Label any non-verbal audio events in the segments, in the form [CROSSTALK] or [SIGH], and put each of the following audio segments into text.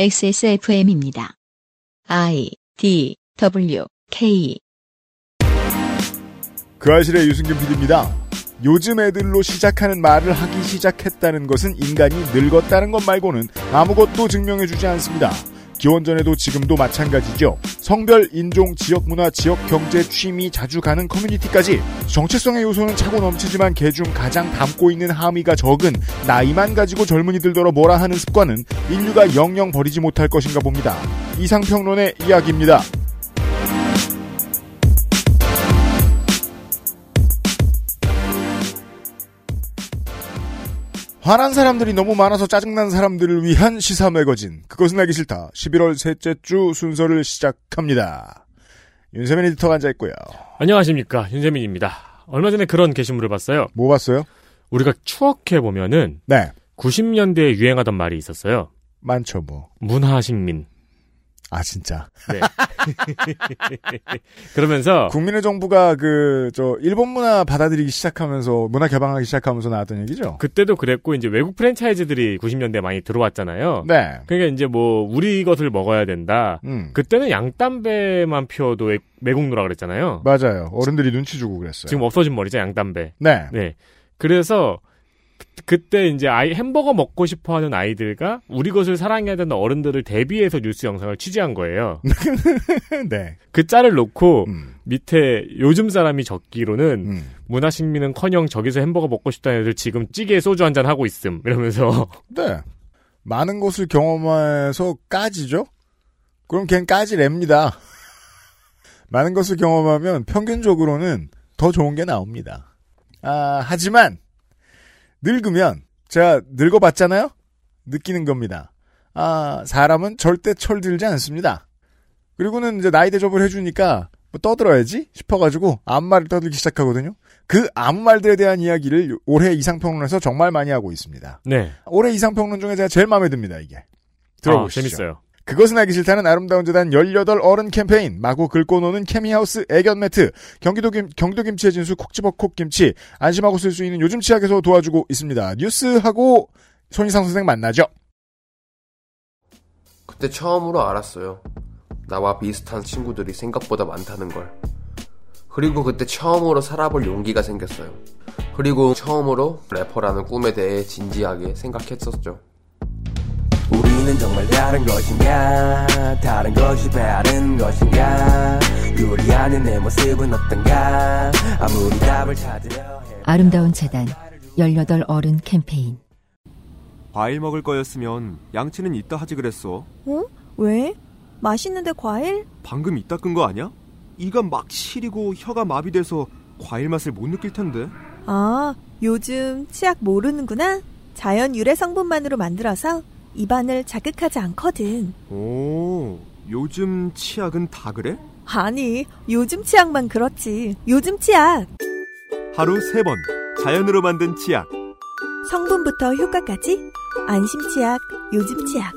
XSFM입니다. I D W K 그 아실의 유승균 PD입니다. 요즘 애들로 시작하는 말을 하기 시작했다는 것은 인간이 늙었다는 것 말고는 아무것도 증명해주지 않습니다. 기원전에도 지금도 마찬가지죠. 성별, 인종, 지역 문화, 지역 경제, 취미, 자주 가는 커뮤니티까지 정체성의 요소는 차고 넘치지만 개중 가장 담고 있는 함의가 적은 나이만 가지고 젊은이들더러 뭐라 하는 습관은 인류가 영영 버리지 못할 것인가 봅니다. 이상평론의 이야기입니다. 화난 사람들이 너무 많아서 짜증난 사람들을 위한 시사 매거진. 그것은 알기 싫다. 11월 셋째 주 순서를 시작합니다. 윤세민 에디터가 앉아있고요. 안녕하십니까 윤재민입니다. 얼마 전에 그런 게시물을 봤어요. 뭐 봤어요? 우리가 추억해 보면은 네. 90년대에 유행하던 말이 있었어요. 많죠, 뭐. 문화식민. 아, 진짜. 네. [LAUGHS] 그러면서 국민의 정부가 그, 저, 일본 문화 받아들이기 시작하면서, 문화 개방하기 시작하면서 나왔던 얘기죠? 그때도 그랬고 이제 외국 프랜차이즈들이 90년대 많이 들어왔잖아요. 네. 그러니까 이제 뭐 우리 것을 먹어야 된다. 음. 그때는 양담배만 피워도 외- 매국노라 그랬잖아요. 맞아요. 어른들이 눈치 주고 그랬어요. 지금 없어진 머리죠 양담배. 네. 네. 그래서 그- 그때 이제 아이 햄버거 먹고 싶어 하는 아이들과 우리 것을 사랑해야 되는 어른들을 대비해서 뉴스 영상을 취재한 거예요. [LAUGHS] 네. 그 짤을 놓고 음. 밑에 요즘 사람이 적기로는 음. 문화식민은 커녕 저기서 햄버거 먹고 싶다는 애들 지금 찌개에 소주 한 잔 하고 있음 이러면서 [LAUGHS] 네. 많은 것을 경험해서 까지죠? 그럼 걘 까지랩니다. [LAUGHS] 많은 것을 경험하면 평균적으로는 더 좋은 게 나옵니다. 아, 하지만, 늙으면, 제가 늙어봤잖아요? 느끼는 겁니다. 아, 사람은 절대 철들지 않습니다. 그리고는 이제 나이 대접을 해주니까, 뭐 떠들어야지? 싶어가지고, 아무 말을 떠들기 시작하거든요? 그 아무 말들에 대한 이야기를 올해 이상평론에서 정말 많이 하고 있습니다. 네. 올해 이상평론 중에 제가 제일 마음에 듭니다, 이게. 들어보시죠. 아, 재밌어요. 그것은 알기 싫다는 아름다운 재단 18 어른 캠페인, 마구 긁고 노는 케미하우스 애견 매트, 경기도 김, 경도 김치의 진수 콕집어 콕김치, 안심하고 쓸 수 있는 요즘 치약에서 도와주고 있습니다. 뉴스하고 손희상 선생 만나죠. 그때 처음으로 알았어요. 나와 비슷한 친구들이 생각보다 많다는 걸. 그리고 그때 처음으로 살아볼 용기가 생겼어요. 그리고 처음으로 래퍼라는 꿈에 대해 진지하게 생각했었죠. 우리는 정말 다른 것인가 다른 것이 다른 것인가 요리하는 내 모습은 어떤가 아무리 답을 찾으려 해 아름다운 재단 18 어른 캠페인 과일 먹을 거였으면 양치는 이따 하지 그랬어. 어? 왜? 맛있는데 과일? 방금 이따 끈 거 아니야? 이가 막 시리고 혀가 마비돼서 과일 맛을 못 느낄 텐데. 아, 요즘 치약 모르는구나? 자연 유래 성분만으로 만들어서 입안을 자극하지 않거든. 오, 요즘 치약은 다 그래? 아니, 요즘 치약만 그렇지. 요즘 치약. 하루 세 번 자연으로 만든 치약. 성분부터 효과까지. 안심 치약, 요즘 치약.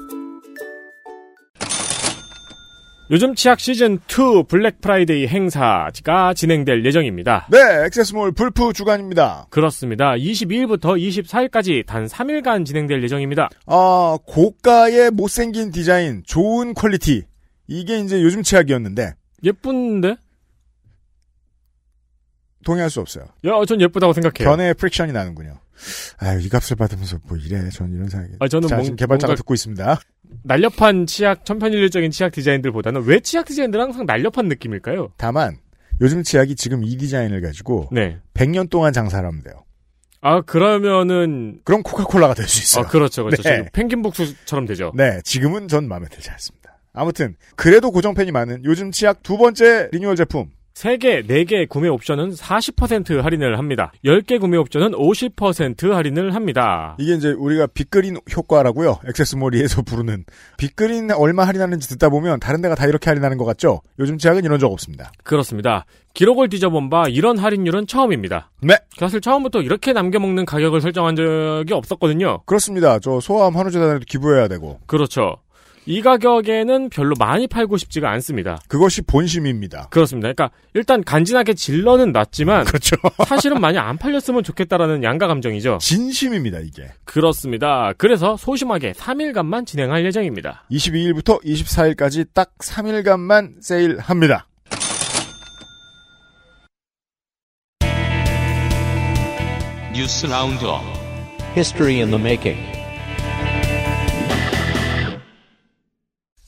요즘 치약 시즌 2 블랙 프라이데이 행사가 진행될 예정입니다. 네, 액세스몰 블프 주간입니다. 그렇습니다. 22일부터 24일까지 단 3일간 진행될 예정입니다. 아, 고가의 못생긴 디자인, 좋은 퀄리티. 이게 이제 요즘 치약이었는데, 예쁜데? 동의할 수 없어요. 야, 전 예쁘다고 생각해요. 견해의 friction이 나는군요. 아유, 이 값을 받으면서 뭐 이래. 전 이런 생각이. 아, 저는 자, 뭔- 지금 개발자가 듣고 있습니다. 날렵한 치약, 천편일률적인 치약 디자인들보다는 왜 치약 디자인들은 항상 날렵한 느낌일까요? 다만, 요즘 치약이 지금 이 디자인을 가지고 네. 100년 동안 장사를 하면 돼요. 아, 그러면은, 그럼 코카콜라가 될 수 있어요. 아, 그렇죠, 그렇죠. 네. 지금 펭귄 북수처럼 되죠. 네, 지금은 전 마음에 들지 않습니다. 아무튼 그래도 고정팬이 많은 요즘 치약 두 번째 리뉴얼 제품 3개, 4개 구매 옵션은 40% 할인을 합니다. 10개 구매 옵션은 50% 할인을 합니다. 이게 이제 우리가 빅그린 효과라고요. 액세스몰리에서 [LAUGHS] 부르는 빅그린 얼마 할인하는지 듣다 보면 다른 데가 다 이렇게 할인하는 것 같죠? 요즘 치약은 이런 적 없습니다. 그렇습니다. 기록을 뒤져본 바 이런 할인율은 처음입니다. 네, 사실 처음부터 이렇게 남겨먹는 가격을 설정한 적이 없었거든요. 그렇습니다. 저 소아암 한우재단에도 기부해야 되고 그렇죠. 이 가격에는 별로 많이 팔고 싶지가 않습니다. 그것이 본심입니다. 그렇습니다. 그러니까 일단 간지나게 질러는 놨지만 [LAUGHS] 그렇죠. 사실은 많이 안 팔렸으면 좋겠다라는 양가 감정이죠. 진심입니다, 이게. 그렇습니다. 그래서 소심하게 3일간만 진행할 예정입니다. 22일부터 24일까지 딱 3일간만 세일합니다. News Roundup History in the Making.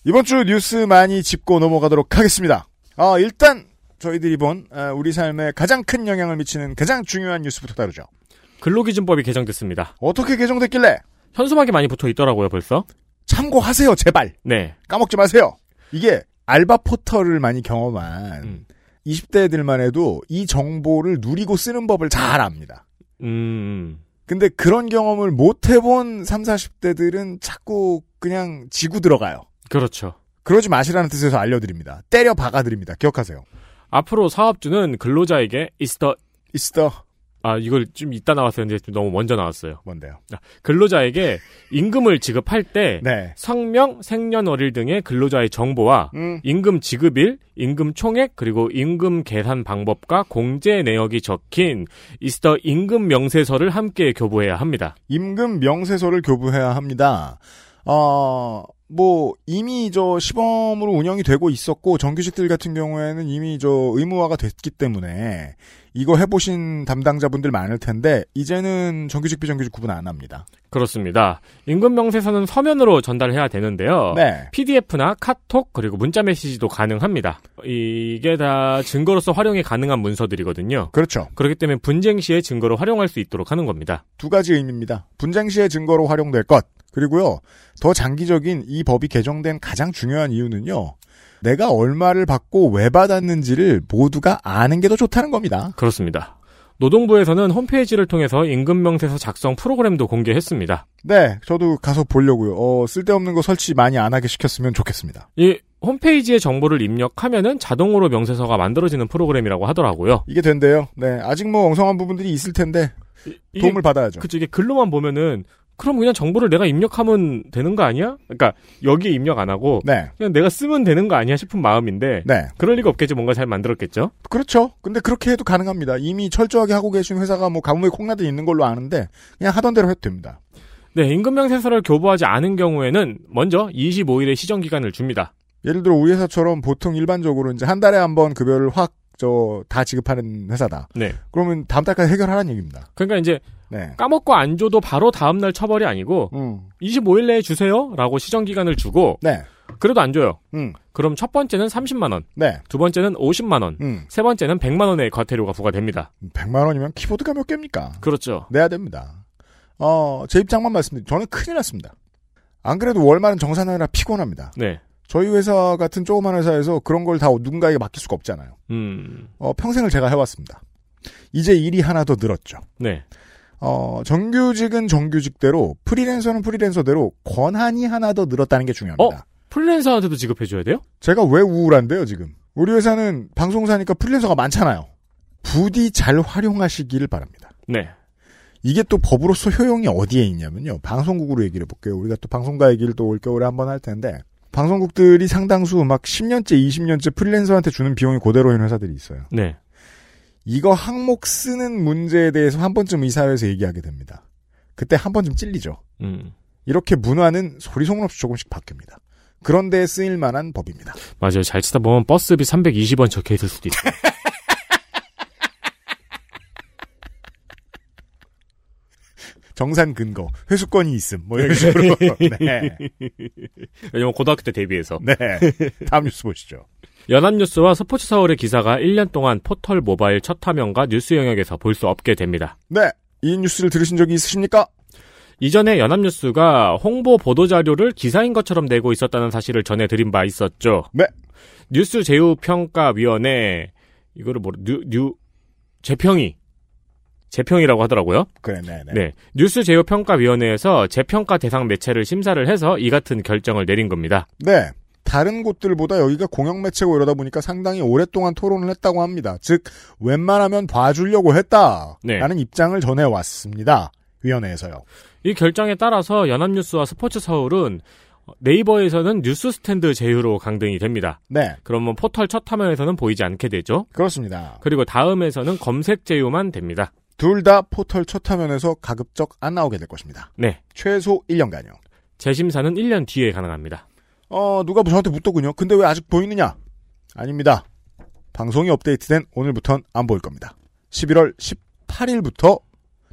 이번 주 뉴스 많이 짚고 넘어가도록 하겠습니다. 아, 일단 저희들이 본 아, 우리 삶에 가장 큰 영향을 미치는 가장 중요한 뉴스부터 다루죠. 근로기준법이 개정됐습니다. 어떻게 개정됐길래? 현수막이 많이 붙어 있더라고요, 벌써. 참고하세요, 제발. 네. 까먹지 마세요. 이게 알바 포털을 많이 경험한 음. 20대들만 해도 이 정보를 누리고 쓰는 법을 잘 압니다. 음. 근데 그런 경험을 못 해본 3, 40대들은 자꾸 그냥 지구 들어가요. 그렇죠. 그러지 마시라는 뜻에서 알려드립니다. 때려 박아드립니다. 기억하세요. 앞으로 사업주는 근로자에게 이스터 있어. 아 이걸 좀 이따 나왔었는데 좀 너무 먼저 나왔어요. 뭔데요? 근로자에게 임금을 지급할 때 네. 성명, 생년월일 등의 근로자의 정보와 음. 임금 지급일, 임금 총액, 그리고 임금 계산 방법과 공제 내역이 적힌 이스터 임금 명세서를 함께 교부해야 합니다. 임금 명세서를 교부해야 합니다. 어, 뭐, 이미 저 시범으로 운영이 되고 있었고, 정규직들 같은 경우에는 이미 저 의무화가 됐기 때문에, 이거 해보신 담당자분들 많을 텐데, 이제는 정규직, 비정규직 구분 안 합니다. 그렇습니다. 임금 명세서는 서면으로 전달해야 되는데요. 네. PDF나 카톡 그리고 문자 메시지도 가능합니다. 이게 다 증거로서 활용이 가능한 문서들이거든요. 그렇죠. 그렇기 때문에 분쟁 시에 증거로 활용할 수 있도록 하는 겁니다. 두 가지 의미입니다. 분쟁 시의 증거로 활용될 것. 그리고요, 더 장기적인 이 법이 개정된 가장 중요한 이유는요, 내가 얼마를 받고 왜 받았는지를 모두가 아는 게 더 좋다는 겁니다. 그렇습니다. 노동부에서는 홈페이지를 통해서 임금 명세서 작성 프로그램도 공개했습니다. 네, 저도 가서 보려고요. 어, 쓸데없는 거 설치 많이 안 하게 시켰으면 좋겠습니다. 이 홈페이지에 정보를 입력하면은 자동으로 명세서가 만들어지는 프로그램이라고 하더라고요. 이게 된대요. 네, 아직 뭐 엉성한 부분들이 있을 텐데 도움을 받아야죠. 그쵸 이게 글로만 보면은 그럼 그냥 정보를 내가 입력하면 되는 거 아니야? 그러니까 여기에 입력 안 하고 네, 그냥 내가 쓰면 되는 거 아니야 싶은 마음인데 네, 그럴 리가 없겠지 뭔가 잘 만들었겠죠? 그렇죠. 근데 그렇게 해도 가능합니다. 이미 철저하게 하고 계신 회사가 뭐 가뭄에 콩나듯 있는 걸로 아는데 그냥 하던 대로 해도 됩니다. 네, 임금명세서를 교부하지 않은 경우에는 먼저 25일의 시정 기간을 줍니다. 예를 들어 우리 회사처럼 보통 일반적으로 이제 한 달에 한 번 급여를 확 저 다 지급하는 회사다. 네. 그러면 다음 달까지 해결하라는 얘기입니다. 그러니까 이제 네. 까먹고 안 줘도 바로 다음 날 처벌이 아니고 음. 25일 내에 주세요라고 시정 기간을 주고 네. 그래도 안 줘요. 음. 그럼 첫 번째는 30만 원, 네. 두 번째는 50만 원, 음. 세 번째는 100만 원의 과태료가 부과됩니다. 100만 원이면 키보드가 몇 개입니까? 그렇죠. 내야 됩니다. 어, 제 입장만 말씀드리면 저는 큰일 났습니다. 안 그래도 월말은 정산하느라 피곤합니다. 네. 저희 회사 같은 조그만 회사에서 그런 걸 다 누군가에게 맡길 수가 없잖아요. 음. 어, 평생을 제가 해왔습니다. 이제 일이 하나 더 늘었죠. 네. 어, 정규직은 정규직대로, 프리랜서는 프리랜서대로 권한이 하나 더 늘었다는 게 중요합니다. 프리랜서한테도 지급해 줘야 돼요? 제가 왜 우울한데요, 지금? 우리 회사는 방송사니까 프리랜서가 많잖아요. 부디 잘 활용하시기를 바랍니다. 네. 이게 또 법으로서 효용이 어디에 있냐면요. 방송국으로 얘기를 해볼게요. 우리가 또 방송가 얘기를 또 올겨울에 한번 할 텐데, 방송국들이 상당수 막 10년째, 20년째 프리랜서한테 주는 비용이 그대로인 회사들이 있어요. 네. 이거 항목 쓰는 문제에 대해서 한 번쯤 이 사회에서 얘기하게 됩니다. 그때 한 번쯤 찔리죠. 음. 이렇게 문화는 소리 소문 없이 조금씩 바뀝니다. 그런데 쓰일 만한 법입니다. 맞아요. 잘 치다 보면 버스비 320원 적혀 있을 수도 있어요. [LAUGHS] 정산 근거, 회수권이 있음, 뭐 이런 식으로. [LAUGHS] 네. 왜냐면 고등학교 때 대비해서. 네. 다음 뉴스 보시죠. 연합뉴스와 스포츠 서울의 기사가 1년 동안 포털 모바일 첫 화면과 뉴스 영역에서 볼 수 없게 됩니다. 네. 이 뉴스를 들으신 적이 있으십니까? 이전에 연합뉴스가 홍보 보도 자료를 기사인 것처럼 내고 있었다는 사실을 전해드린 바 있었죠. 네. 뉴스 제휴 평가위원회, 이거를 뭐, 뉴, 뉴, 제평위, 제평위라고 하더라고요. 그래, 네, 네. 네. 뉴스 제휴 평가 위원회에서 재평가 대상 매체를 심사를 해서 이 같은 결정을 내린 겁니다. 네. 다른 곳들보다 여기가 공영 매체고 이러다 보니까 상당히 오랫동안 토론을 했다고 합니다. 즉, 웬만하면 봐주려고 했다. 네. 라는 입장을 전해 왔습니다. 위원회에서요. 이 결정에 따라서 연합뉴스와 스포츠 서울은 네이버에서는 뉴스 스탠드 제휴로 강등이 됩니다. 네. 그러면 포털 첫 화면에서는 보이지 않게 되죠. 그렇습니다. 그리고 다음에서는 검색 제휴만 됩니다. 둘 다 포털 첫 화면에서 가급적 안 나오게 될 것입니다. 네. 최소 1년간요. 재심사는 1년 뒤에 가능합니다. 어, 누가 저한테 묻더군요. 근데 왜 아직 보이느냐? 아닙니다. 방송이 업데이트된 오늘부터는 안 보일 겁니다. 11월 18일부터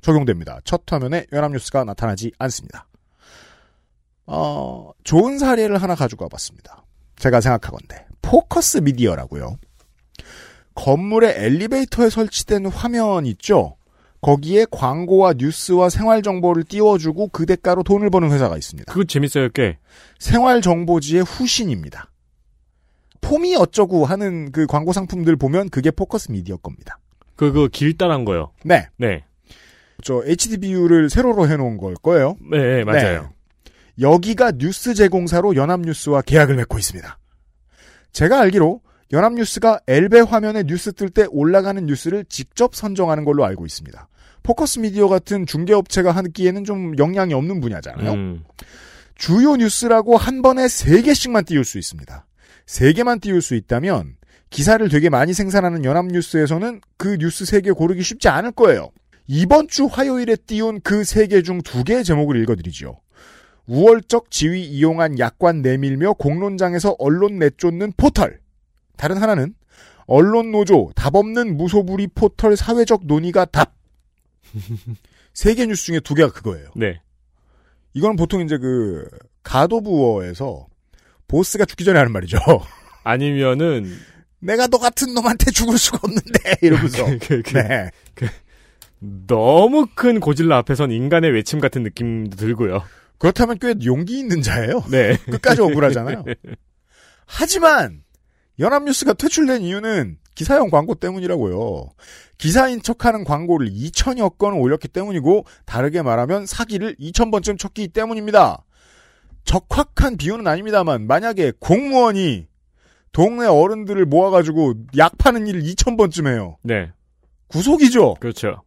적용됩니다. 첫 화면에 연합뉴스가 나타나지 않습니다. 어, 좋은 사례를 하나 가지고 와봤습니다. 제가 생각하건데 포커스 미디어라고요. 건물의 엘리베이터에 설치된 화면 있죠? 거기에 광고와 뉴스와 생활 정보를 띄워주고 그 대가로 돈을 버는 회사가 있습니다. 그거 재밌어요, 꽤. 생활 정보지의 후신입니다. 폼이 어쩌고 하는 그 광고 상품들 보면 그게 포커스 미디어 겁니다. 그, 그, 길다란 거요. 네. 네. 저 HDTV를 세로로 해놓은 걸 거예요. 네, 맞아요. 여기가 뉴스 제공사로 연합뉴스와 계약을 맺고 있습니다. 제가 알기로 연합뉴스가 엘베 화면에 뉴스 뜰 때 올라가는 뉴스를 직접 선정하는 걸로 알고 있습니다. 포커스 미디어 같은 중개업체가 하기에는 좀 역량이 없는 분야잖아요. 음, 주요 뉴스라고 한 번에 세개씩만 띄울 수 있습니다. 세개만 띄울 수 있다면 기사를 되게 많이 생산하는 연합뉴스에서는 그 뉴스 세 개 고르기 쉽지 않을 거예요. 이번 주 화요일에 띄운 그 세 개 중 두 개의 제목을 읽어드리죠. 우월적 지위 이용한 약관 내밀며 공론장에서 언론 내쫓는 포털. 다른 하나는 언론 노조 답 없는 무소불위 포털 사회적 논의가 답. [LAUGHS] 세 개 뉴스 중에 두 개가 그거예요. 네. 이건 보통 이제 그 가도부어에서 보스가 죽기 전에 하는 말이죠. [LAUGHS] 아니면은, 내가 너 같은 놈한테 죽을 수가 없는데 [LAUGHS] 이러면서. 그, 그, 네. 너무 큰 고질라 앞에선 인간의 외침 같은 느낌도 들고요. 그렇다면 꽤 용기 있는 자예요. 네. 끝까지 억울하잖아요. 하지만 연합뉴스가 퇴출된 이유는 기사용 광고 때문이라고요. 기사인 척하는 광고를 2천여 건 올렸기 때문이고 다르게 말하면 사기를 2천 번쯤 쳤기 때문입니다. 적확한 비유는 아닙니다만 만약에 공무원이 동네 어른들을 모아가지고 약 파는 일을 2천 번쯤 해요. 네. 구속이죠. 그렇죠.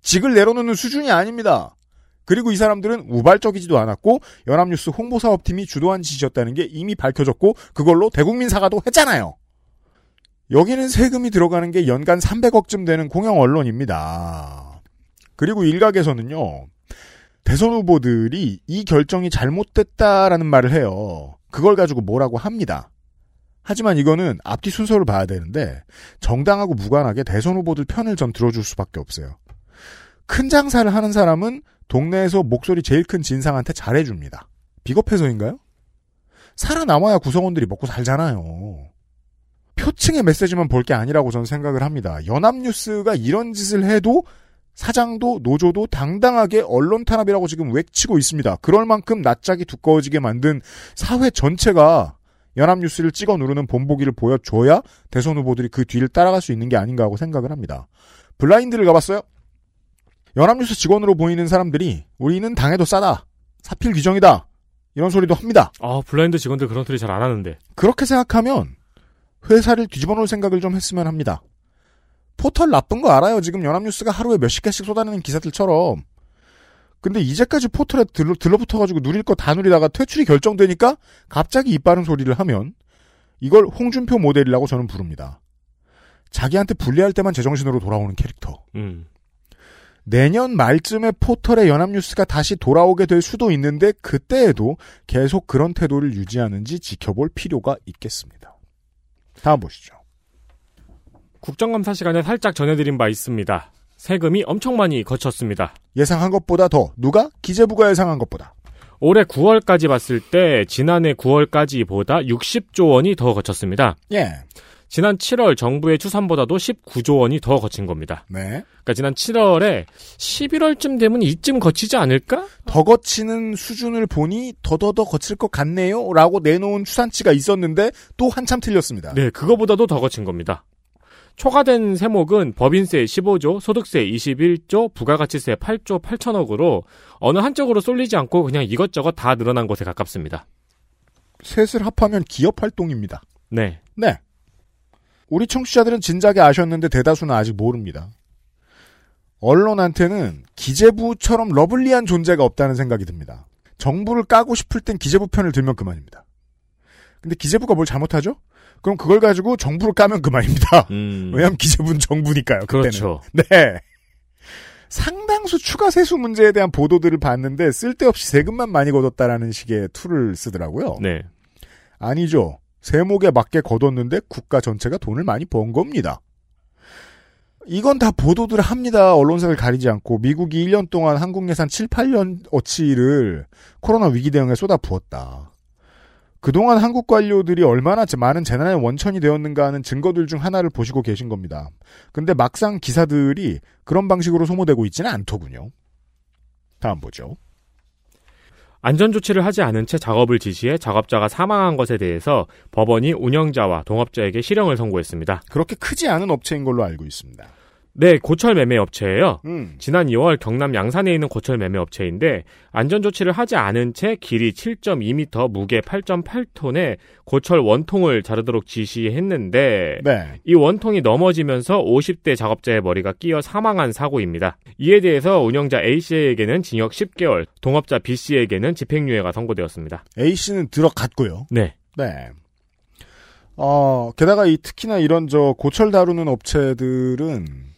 직을 내려놓는 수준이 아닙니다. 그리고 이 사람들은 우발적이지도 않았고 연합뉴스 홍보사업팀이 주도한 짓이었다는 게 이미 밝혀졌고 그걸로 대국민 사과도 했잖아요. 여기는 세금이 들어가는 게 연간 300억쯤 되는 공영 언론입니다. 그리고 일각에서는요. 대선 후보들이 이 결정이 잘못됐다라는 말을 해요. 그걸 가지고 뭐라고 합니다. 하지만 이거는 앞뒤 순서를 봐야 되는데 정당하고 무관하게 대선 후보들 편을 전 들어줄 수밖에 없어요. 큰 장사를 하는 사람은 동네에서 목소리 제일 큰 진상한테 잘해줍니다. 비겁해서인가요? 살아남아야 구성원들이 먹고 살잖아요. 표층의 메시지만 볼 게 아니라고 저는 생각을 합니다. 연합뉴스가 이런 짓을 해도 사장도 노조도 당당하게 언론 탄압이라고 지금 외치고 있습니다. 그럴 만큼 낯짝이 두꺼워지게 만든 사회 전체가 연합뉴스를 찍어 누르는 본보기를 보여줘야 대선 후보들이 그 뒤를 따라갈 수 있는 게 아닌가 하고 생각을 합니다. 블라인드를 가봤어요? 연합뉴스 직원으로 보이는 사람들이 우리는 당해도 싸다. 사필 규정이다. 이런 소리도 합니다. 아, 블라인드 직원들 그런 소리 잘 안 하는데. 그렇게 생각하면 회사를 뒤집어 놓을 생각을 좀 했으면 합니다. 포털 나쁜 거 알아요. 지금 연합뉴스가 하루에 몇십 개씩 쏟아내는 기사들처럼. 근데 이제까지 포털에 들러, 들러붙어가지고 누릴 거 다 누리다가 퇴출이 결정되니까 갑자기 이빠른 소리를 하면 이걸 홍준표 모델이라고 저는 부릅니다. 자기한테 불리할 때만 제정신으로 돌아오는 캐릭터. 음. 내년 말쯤에 포털의 연합뉴스가 다시 돌아오게 될 수도 있는데 그때에도 계속 그런 태도를 유지하는지 지켜볼 필요가 있겠습니다. 다음 보시죠. 국정감사 시간에 살짝 전해드린 바 있습니다. 세금이 엄청 많이 거쳤습니다. 예상한 것보다 더 누가 기재부가 예상한 것보다 올해 9월까지 봤을 때 지난해 9월까지보다 60조 원이 더 거쳤습니다. 예. 지난 7월 정부의 추산보다도 19조 원이 더 거친 겁니다. 네. 그러니까 지난 7월에 11월쯤 되면 이쯤 거치지 않을까? 더 거치는 수준을 보니 더더더 거칠 것 같네요. 라고 내놓은 추산치가 있었는데 또 한참 틀렸습니다. 네, 그거보다도 더 거친 겁니다. 초과된 세목은 법인세 15조, 소득세 21조, 부가가치세 8조 8천억으로 어느 한쪽으로 쏠리지 않고 그냥 이것저것 다 늘어난 것에 가깝습니다. 셋을 합하면 기업 활동입니다. 네. 네. 우리 청취자들은 진작에 아셨는데 대다수는 아직 모릅니다. 언론한테는 기재부처럼 러블리한 존재가 없다는 생각이 듭니다. 정부를 까고 싶을 땐 기재부 편을 들면 그만입니다. 근데 기재부가 뭘 잘못하죠? 그럼 그걸 가지고 정부를 까면 그만입니다. 음. [LAUGHS] 왜냐하면 기재부는 정부니까요. 그때는. 그렇죠. 네. 상당수 추가 세수 문제에 대한 보도들을 봤는데 쓸데없이 세금만 많이 걷었다라는 식의 투를 쓰더라고요. 네. 아니죠. 세목에 맞게 걷었는데 국가 전체가 돈을 많이 번 겁니다. 이건 다 보도들을 합니다. 언론사를 가리지 않고 미국이 1년 동안 한국 예산 7, 8년 어치를 코로나 위기 대응에 쏟아 부었다. 그동안 한국 관료들이 얼마나 많은 재난의 원천이 되었는가 하는 증거들 중 하나를 보시고 계신 겁니다. 근데 막상 기사들이 그런 방식으로 소모되고 있지는 않더군요. 다음 보죠. 안전조치를 하지 않은 채 작업을 지시해 작업자가 사망한 것에 대해서 법원이 운영자와 동업자에게 실형을 선고했습니다. 그렇게 크지 않은 업체인 걸로 알고 있습니다. 네, 고철 매매 업체예요. 음. 지난 2월 경남 양산에 있는 고철 매매 업체인데 안전 조치를 하지 않은 채 길이 7.2m, 무게 8.8톤의 고철 원통을 자르도록 지시했는데 네. 이 원통이 넘어지면서 50대 작업자의 머리가 끼어 사망한 사고입니다. 이에 대해서 운영자 A씨에게는 징역 10개월, 동업자 B씨에게는 집행유예가 선고되었습니다. A씨는 들어갔고요. 네. 네. 어, 게다가 이 특히나 이런 저 고철 다루는 업체들은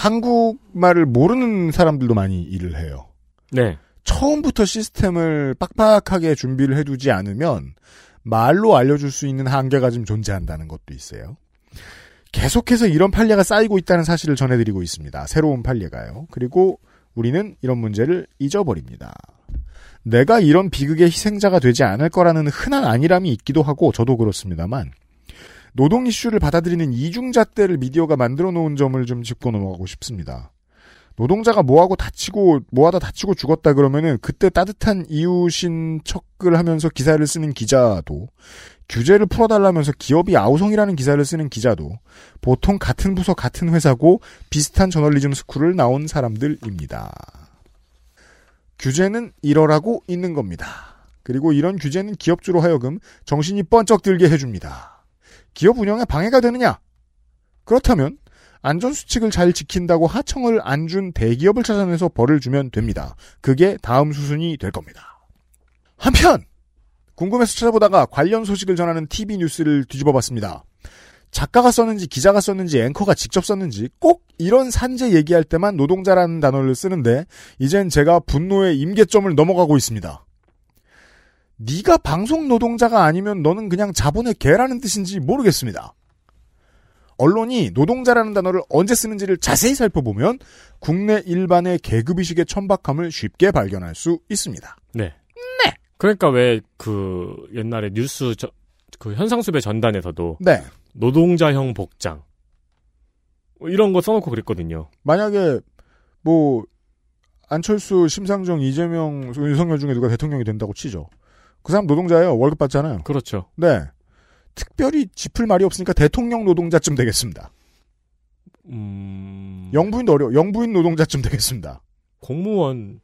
한국말을 모르는 사람들도 많이 일을 해요. 네. 처음부터 시스템을 빡빡하게 준비를 해두지 않으면 말로 알려줄 수 있는 한계가 좀 존재한다는 것도 있어요. 계속해서 이런 판례가 쌓이고 있다는 사실을 전해드리고 있습니다. 새로운 판례가요. 그리고 우리는 이런 문제를 잊어버립니다. 내가 이런 비극의 희생자가 되지 않을 거라는 흔한 안일함이 있기도 하고 저도 그렇습니다만 노동 이슈를 받아들이는 이중잣대를 미디어가 만들어 놓은 점을 좀 짚고 넘어가고 싶습니다. 노동자가 뭐하고 다치고 뭐하다 다치고 죽었다 그러면은 그때 따뜻한 이웃인 척을 하면서 기사를 쓰는 기자도 규제를 풀어달라면서 기업이 아우성이라는 기사를 쓰는 기자도 보통 같은 부서 같은 회사고 비슷한 저널리즘 스쿨을 나온 사람들입니다. 규제는 이러라고 있는 겁니다. 그리고 이런 규제는 기업주로 하여금 정신이 번쩍 들게 해줍니다. 기업 운영에 방해가 되느냐? 그렇다면 안전수칙을 잘 지킨다고 하청을 안 준 대기업을 찾아내서 벌을 주면 됩니다. 그게 다음 수순이 될 겁니다. 한편 궁금해서 찾아보다가 관련 소식을 전하는 TV 뉴스를 뒤집어 봤습니다. 작가가 썼는지 기자가 썼는지 앵커가 직접 썼는지 꼭 이런 산재 얘기할 때만 노동자라는 단어를 쓰는데 이젠 제가 분노의 임계점을 넘어가고 있습니다. 네가 방송 노동자가 아니면 너는 그냥 자본의 개라는 뜻인지 모르겠습니다. 언론이 노동자라는 단어를 언제 쓰는지를 자세히 살펴보면 국내 일반의 계급의식의 천박함을 쉽게 발견할 수 있습니다. 네. 네. 그러니까 왜 그 옛날에 뉴스 저, 그 현상수배 전단에서도 네. 노동자형 복장 뭐 이런 거 써놓고 그랬거든요. 만약에 뭐 안철수, 심상정, 이재명, 윤석열 중에 누가 대통령이 된다고 치죠. 그 사람 노동자예요. 월급 받잖아요. 그렇죠. 네. 특별히 짚을 말이 없으니까 대통령 노동자쯤 되겠습니다. 음... 영부인도 어려 영부인 노동자쯤 되겠습니다. 공무원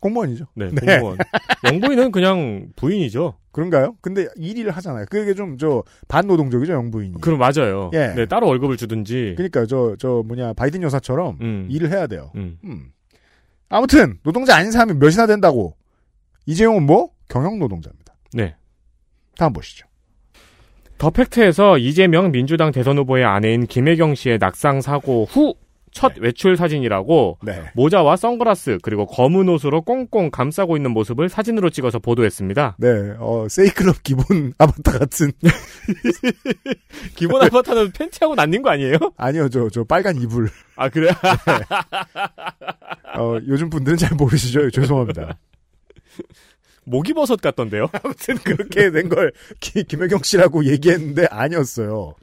공무원이죠. 네, 네. 공무원. 영부인은 그냥 부인이죠. 그런가요? 근데 일을 하잖아요. 그게 좀 저 반노동적이죠, 영부인이. 그럼 맞아요. 예. 네, 따로 월급을 주든지. 그러니까 저저 뭐냐 바이든 여사처럼 음. 일을 해야 돼요. 음. 음. 아무튼 노동자 아닌 사람이 몇이나 된다고. 이재용은 뭐 경영 노동자입니다. 네. 다음 보시죠. 더 팩트에서 이재명 민주당 대선 후보의 아내인 김혜경 씨의 낙상 사고 후 첫 외출 사진이라고 네. 모자와 선글라스 그리고 검은 옷으로 꽁꽁 감싸고 있는 모습을 사진으로 찍어서 보도했습니다. 네, 어, 세이클럽 기본 [LAUGHS] 아바타 같은. [LAUGHS] 기본 아바타는 팬티하고 난린 거 아니에요? 아니요, 저, 저 빨간 이불. 아 그래? 어, 요즘 분들은 잘 모르시죠? 죄송합니다. [LAUGHS] 목이버섯 같던데요? [LAUGHS] 아무튼 그렇게 된 걸 김혜경 씨라고 얘기했는데 아니었어요.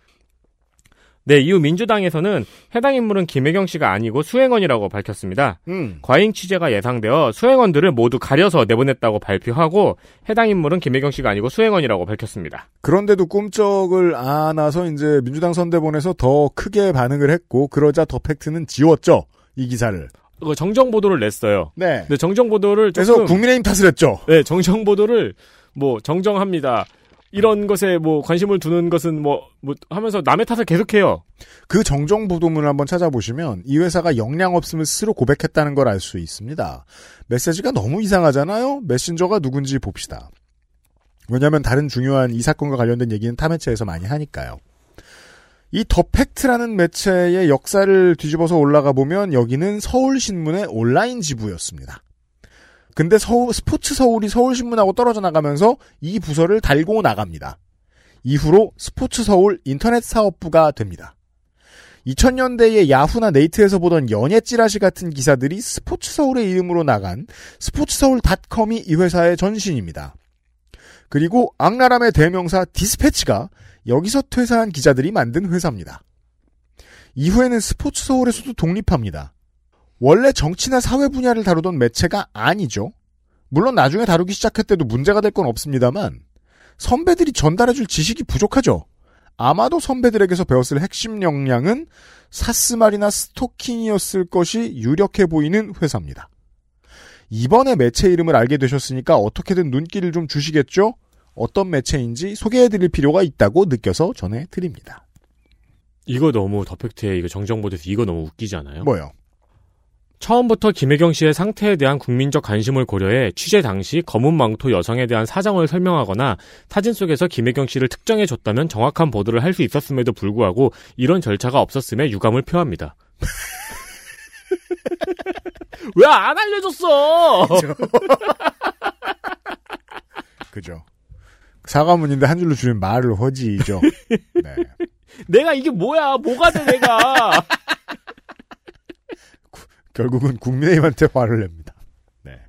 네, 이후 민주당에서는 해당 인물은 김혜경 씨가 아니고 수행원이라고 밝혔습니다. 음. 과잉 취재가 예상되어 수행원들을 모두 가려서 내보냈다고 발표하고 해당 인물은 김혜경 씨가 아니고 수행원이라고 밝혔습니다. 그런데도 꿈쩍을 안아서 이제 민주당 선대본에서 더 크게 반응을 했고 그러자 더 팩트는 지웠죠. 이 기사를. 그 정정 보도를 냈어요. 네. 네, 정정 보도를 그래서 국민의힘 탓을 했죠. 네, 정정 보도를 뭐 정정합니다. 이런 것에 뭐 관심을 두는 것은 뭐, 뭐 하면서 남의 탓을 계속해요. 그 정정 보도문을 한번 찾아보시면 이 회사가 역량 없음을 스스로 고백했다는 걸 알 수 있습니다. 메시지가 너무 이상하잖아요. 메신저가 누군지 봅시다. 왜냐하면 다른 중요한 이 사건과 관련된 얘기는 타 매체에서 많이 하니까요. 이 더 팩트라는 매체의 역사를 뒤집어서 올라가 보면 여기는 서울신문의 온라인 지부였습니다. 근데 서울, 스포츠 서울이 서울신문하고 떨어져 나가면서 이 부서를 달고 나갑니다. 이후로 스포츠 서울 인터넷 사업부가 됩니다. 2000년대에 야후나 네이트에서 보던 연예 찌라시 같은 기사들이 스포츠 서울의 이름으로 나간 스포츠 서울닷컴이 이 회사의 전신입니다. 그리고 악랄함의 대명사 디스패치가 여기서 퇴사한 기자들이 만든 회사입니다. 이후에는 스포츠 서울에서도 독립합니다. 원래 정치나 사회 분야를 다루던 매체가 아니죠. 물론 나중에 다루기 시작할 때도 문제가 될 건 없습니다만 선배들이 전달해줄 지식이 부족하죠. 아마도 선배들에게서 배웠을 핵심 역량은 사스말이나 스토킹이었을 것이 유력해 보이는 회사입니다. 이번에 매체 이름을 알게 되셨으니까 어떻게든 눈길을 좀 주시겠죠? 어떤 매체인지 소개해드릴 필요가 있다고 느껴서 전해드립니다. 이거 너무 더팩트에 이거 정정보도에서 이거 너무 웃기지 않아요? 뭐요? 처음부터 김혜경 씨의 상태에 대한 국민적 관심을 고려해 취재 당시 검은 망토 여성에 대한 사정을 설명하거나 사진 속에서 김혜경 씨를 특정해 줬다면 정확한 보도를 할 수 있었음에도 불구하고 이런 절차가 없었음에 유감을 표합니다. [LAUGHS] 왜 안 알려줬어? 그죠. [LAUGHS] 사과문인데 한 줄로 줄이면 말을 허지죠. [LAUGHS] 네. 내가 이게 뭐야? 뭐가 돼 내가? [LAUGHS] 결국은 국민의힘한테 화를 냅니다. 네.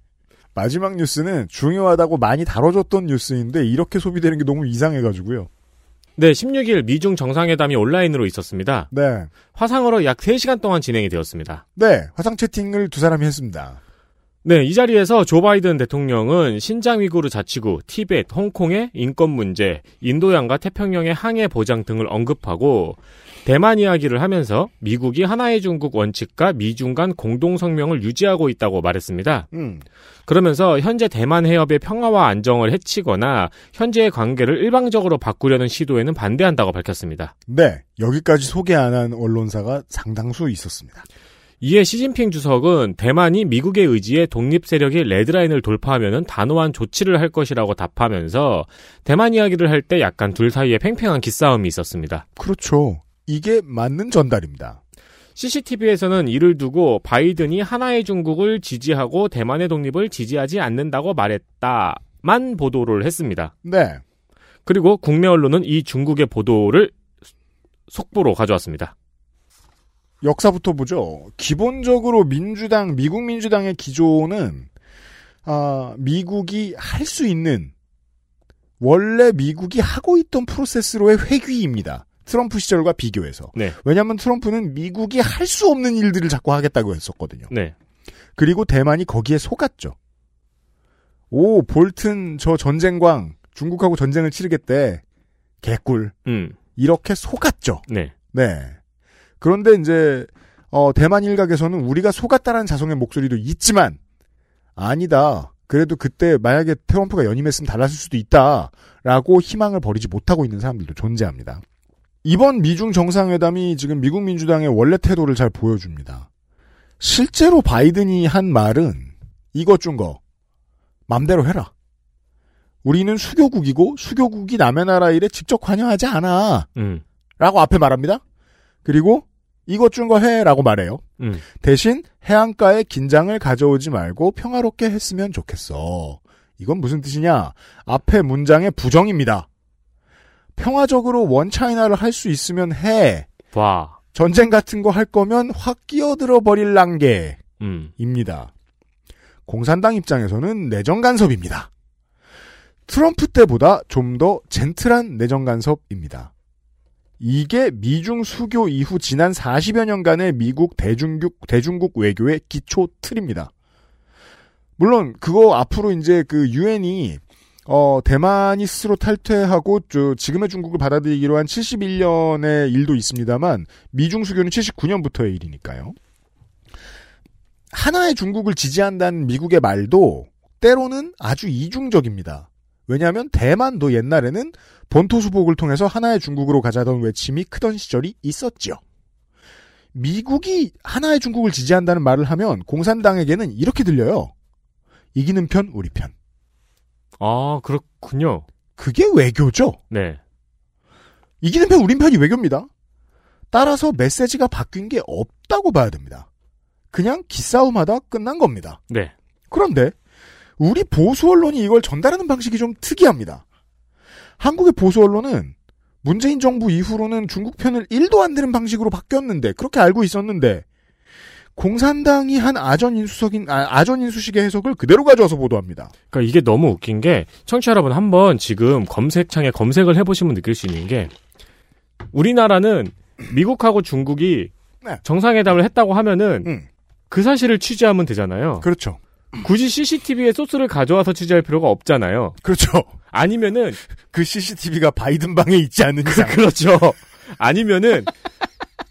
마지막 뉴스는 중요하다고 많이 다뤄졌던 뉴스인데 이렇게 소비되는 게 너무 이상해가지고요. 네, 16일 미중 정상회담이 온라인으로 있었습니다. 네. 화상으로 약 3시간 동안 진행이 되었습니다. 네. 화상 채팅을 두 사람이 했습니다. 네, 이 자리에서 조 바이든 대통령은 신장 위구르 자치구, 티벳, 홍콩의 인권 문제, 인도양과 태평양의 항해 보장 등을 언급하고 대만 이야기를 하면서 미국이 하나의 중국 원칙과 미중 간 공동 성명을 유지하고 있다고 말했습니다. 음. 그러면서 현재 대만 해협의 평화와 안정을 해치거나 현재의 관계를 일방적으로 바꾸려는 시도에는 반대한다고 밝혔습니다. 네. 여기까지 소개 안 한 언론사가 상당수 있었습니다. 이에 시진핑 주석은 대만이 미국의 의지에 독립 세력이 레드라인을 돌파하면 단호한 조치를 할 것이라고 답하면서 대만 이야기를 할 때 약간 둘 사이에 팽팽한 기싸움이 있었습니다. 그렇죠. 이게 맞는 전달입니다. CCTV에서는 이를 두고 바이든이 하나의 중국을 지지하고 대만의 독립을 지지하지 않는다고 말했다만 보도를 했습니다. 네. 그리고 국내 언론은 이 중국의 보도를 속보로 가져왔습니다. 역사부터 보죠. 기본적으로 민주당, 미국 민주당의 기조는 아, 미국이 할 수 있는 원래 미국이 하고 있던 프로세스로의 회귀입니다. 트럼프 시절과 비교해서. 네. 왜냐하면 트럼프는 미국이 할 수 없는 일들을 자꾸 하겠다고 했었거든요. 네. 그리고 대만이 거기에 속았죠. 오, 볼튼 저 전쟁광 중국하고 전쟁을 치르겠대. 개꿀. 음. 이렇게 속았죠. 네. 네. 그런데 이제 어, 대만 일각에서는 우리가 속았다라는 자성의 목소리도 있지만 아니다. 그래도 그때 만약에 트럼프가 연임했으면 달랐을 수도 있다라고 희망을 버리지 못하고 있는 사람들도 존재합니다. 이번 미중 정상회담이 지금 미국 민주당의 원래 태도를 잘 보여줍니다. 실제로 바이든이 한 말은 이것 준 거 맘대로 해라. 우리는 수교국이고 수교국이 남의 나라 일에 직접 관여하지 않아. 음. 라고 앞에 말합니다. 그리고 이것 준 거 해라고 말해요. 음. 대신 해안가에 긴장을 가져오지 말고 평화롭게 했으면 좋겠어. 이건 무슨 뜻이냐? 앞에 문장의 부정입니다. 평화적으로 원차이나를 할 수 있으면 해. 봐. 전쟁 같은 거 할 거면 확 끼어들어 버릴 난게. 음. 입니다. 공산당 입장에서는 내정 간섭입니다. 트럼프 때보다 좀 더 젠틀한 내정 간섭입니다. 이게 미중 수교 이후 지난 40여 년간의 미국 대중국, 대중국 외교의 기초 틀입니다. 물론 그거 앞으로 이제 그 유엔이 어, 대만이 스스로 탈퇴하고 저 지금의 중국을 받아들이기로 한 71년의 일도 있습니다만 미중 수교는 79년부터의 일이니까요. 하나의 중국을 지지한다는 미국의 말도 때로는 아주 이중적입니다. 왜냐하면 대만도 옛날에는 본토 수복을 통해서 하나의 중국으로 가자던 외침이 크던 시절이 있었지요. 미국이 하나의 중국을 지지한다는 말을 하면 공산당에게는 이렇게 들려요. 이기는 편 우리 편. 아, 그렇군요. 그게 외교죠. 네. 이기는 편 우린 편이 외교입니다. 따라서 메시지가 바뀐 게 없다고 봐야 됩니다. 그냥 기싸움하다 끝난 겁니다. 네. 그런데 우리 보수 언론이 이걸 전달하는 방식이 좀 특이합니다. 한국의 보수 언론은 문재인 정부 이후로는 중국 편을 1도 안 드는 방식으로 바뀌었는데 그렇게 알고 있었는데 공산당이 한 아전 인수석인 아, 전 인수식의 해석을 그대로 가져와서 보도합니다. 그러니까 이게 너무 웃긴 게 청취자 여러분 한번 지금 검색창에 검색을 해보시면 느낄 수 있는 게 우리나라는 미국하고 중국이 네. 정상회담을 했다고 하면은 음. 그 사실을 취재하면 되잖아요. 그렇죠. 굳이 CCTV에 소스를 가져와서 취재할 필요가 없잖아요. 그렇죠. 아니면은 그 CCTV가 바이든 방에 있지 않는 이상. 그렇죠. 아니면은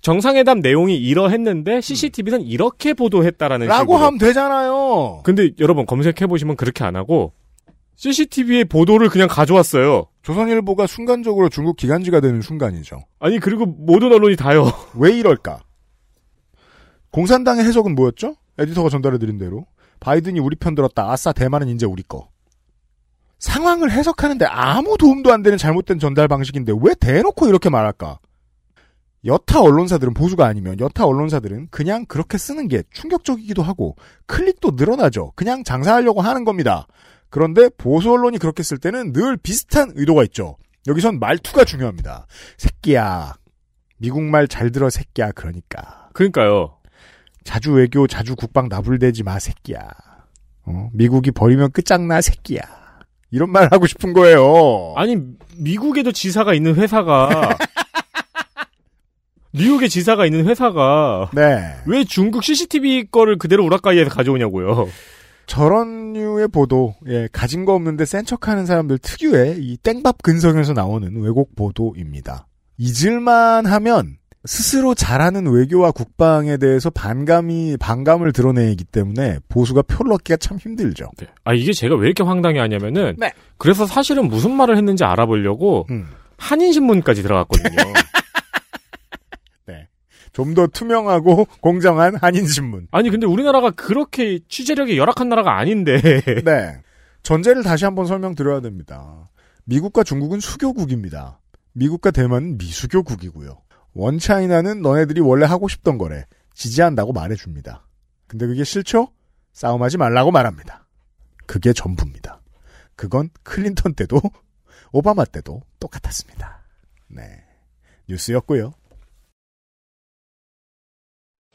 정상회담 내용이 이러했는데 CCTV는 이렇게 보도했다라는 라고 식으로. 하면 되잖아요. 근데 여러분 검색해 보시면 그렇게 안 하고 CCTV의 보도를 그냥 가져왔어요. 조선일보가 순간적으로 중국 기간지가 되는 순간이죠. 아니 그리고 모든 언론이 다요. 왜 이럴까? 공산당의 해석은 뭐였죠? 에디터가 전달해 드린 대로 바이든이 우리 편 들었다. 아싸 대만은 이제 우리 거. 상황을 해석하는데 아무 도움도 안 되는 잘못된 전달 방식인데 왜 대놓고 이렇게 말할까? 여타 언론사들은 보수가 아니면 여타 언론사들은 그냥 그렇게 쓰는 게 충격적이기도 하고 클릭도 늘어나죠. 그냥 장사하려고 하는 겁니다. 그런데 보수 언론이 그렇게 쓸 때는 늘 비슷한 의도가 있죠. 여기선 말투가 중요합니다. 새끼야. 미국 말 잘 들어 새끼야. 그러니까. 그러니까요. 자주 외교, 자주 국방 나불대지 마 새끼야. 어? 미국이 버리면 끝장나 새끼야. 이런 말 하고 싶은 거예요. 아니 미국에도 지사가 있는 회사가 [LAUGHS] 미국에 지사가 있는 회사가 네. 왜 중국 CCTV 거를 그대로 우라카이에서 가져오냐고요. 저런 류의 보도, 예, 가진 거 없는데 센 척하는 사람들 특유의 이 땡밥 근성에서 나오는 왜곡 보도입니다. 잊을만 하면 스스로 잘하는 외교와 국방에 대해서 반감이, 반감을 드러내기 때문에 보수가 표를 얻기가 참 힘들죠. 아 이게 제가 왜 이렇게 황당해 하냐면은 네. 그래서 사실은 무슨 말을 했는지 알아보려고 음. 한인 신문까지 들어갔거든요. [LAUGHS] 좀더 투명하고 공정한 한인신문. 아니 근데 우리나라가 그렇게 취재력이 열악한 나라가 아닌데 [LAUGHS] 네. 전제를 다시 한번 설명드려야 됩니다. 미국과 중국은 수교국입니다. 미국과 대만은 미수교국이고요. 원차이나는 너네들이 원래 하고 싶던 거래. 지지한다고 말해줍니다. 근데 그게 싫죠? 싸움하지 말라고 말합니다. 그게 전부입니다. 그건 클린턴 때도 [LAUGHS] 오바마 때도 똑같았습니다. 네. 뉴스였고요.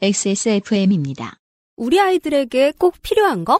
XSFM입니다. 우리 아이들에게 꼭 필요한 거?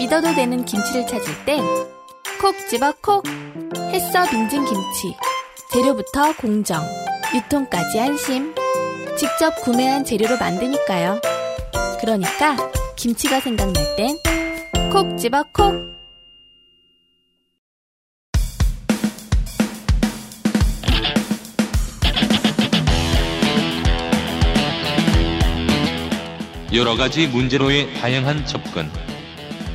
믿어도 되는 김치를 찾을 땐 콕 집어 콕 햇서 빙진 김치 재료부터 공정 유통까지 안심 직접 구매한 재료로 만드니까요 그러니까 김치가 생각날 땐 콕 집어 콕 여러 가지 문제로의 다양한 접근.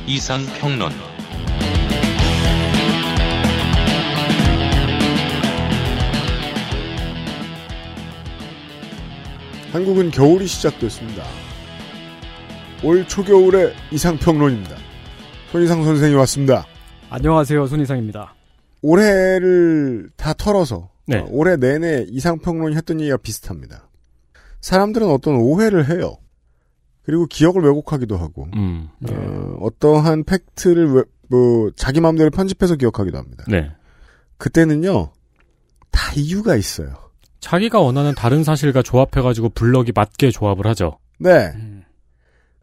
이상 평론. 한국은 겨울이 시작됐습니다. 올 초겨울의 이상평론입니다. 손이상 선생이 왔습니다. 안녕하세요. 손이상입니다. 올해를 다 털어서 네. 어, 올해 내내 이상평론이 했던 얘기가 비슷합니다. 사람들은 어떤 오해를 해요. 그리고 기억을 왜곡하기도 하고 음. 어, 어떠한 팩트를 왜- 뭐 자기 마음대로 편집해서 기억하기도 합니다. 네. 그때는요 다 이유가 있어요. 자기가 원하는 다른 사실과 조합해가지고 블럭이 맞게 조합을 하죠. 네.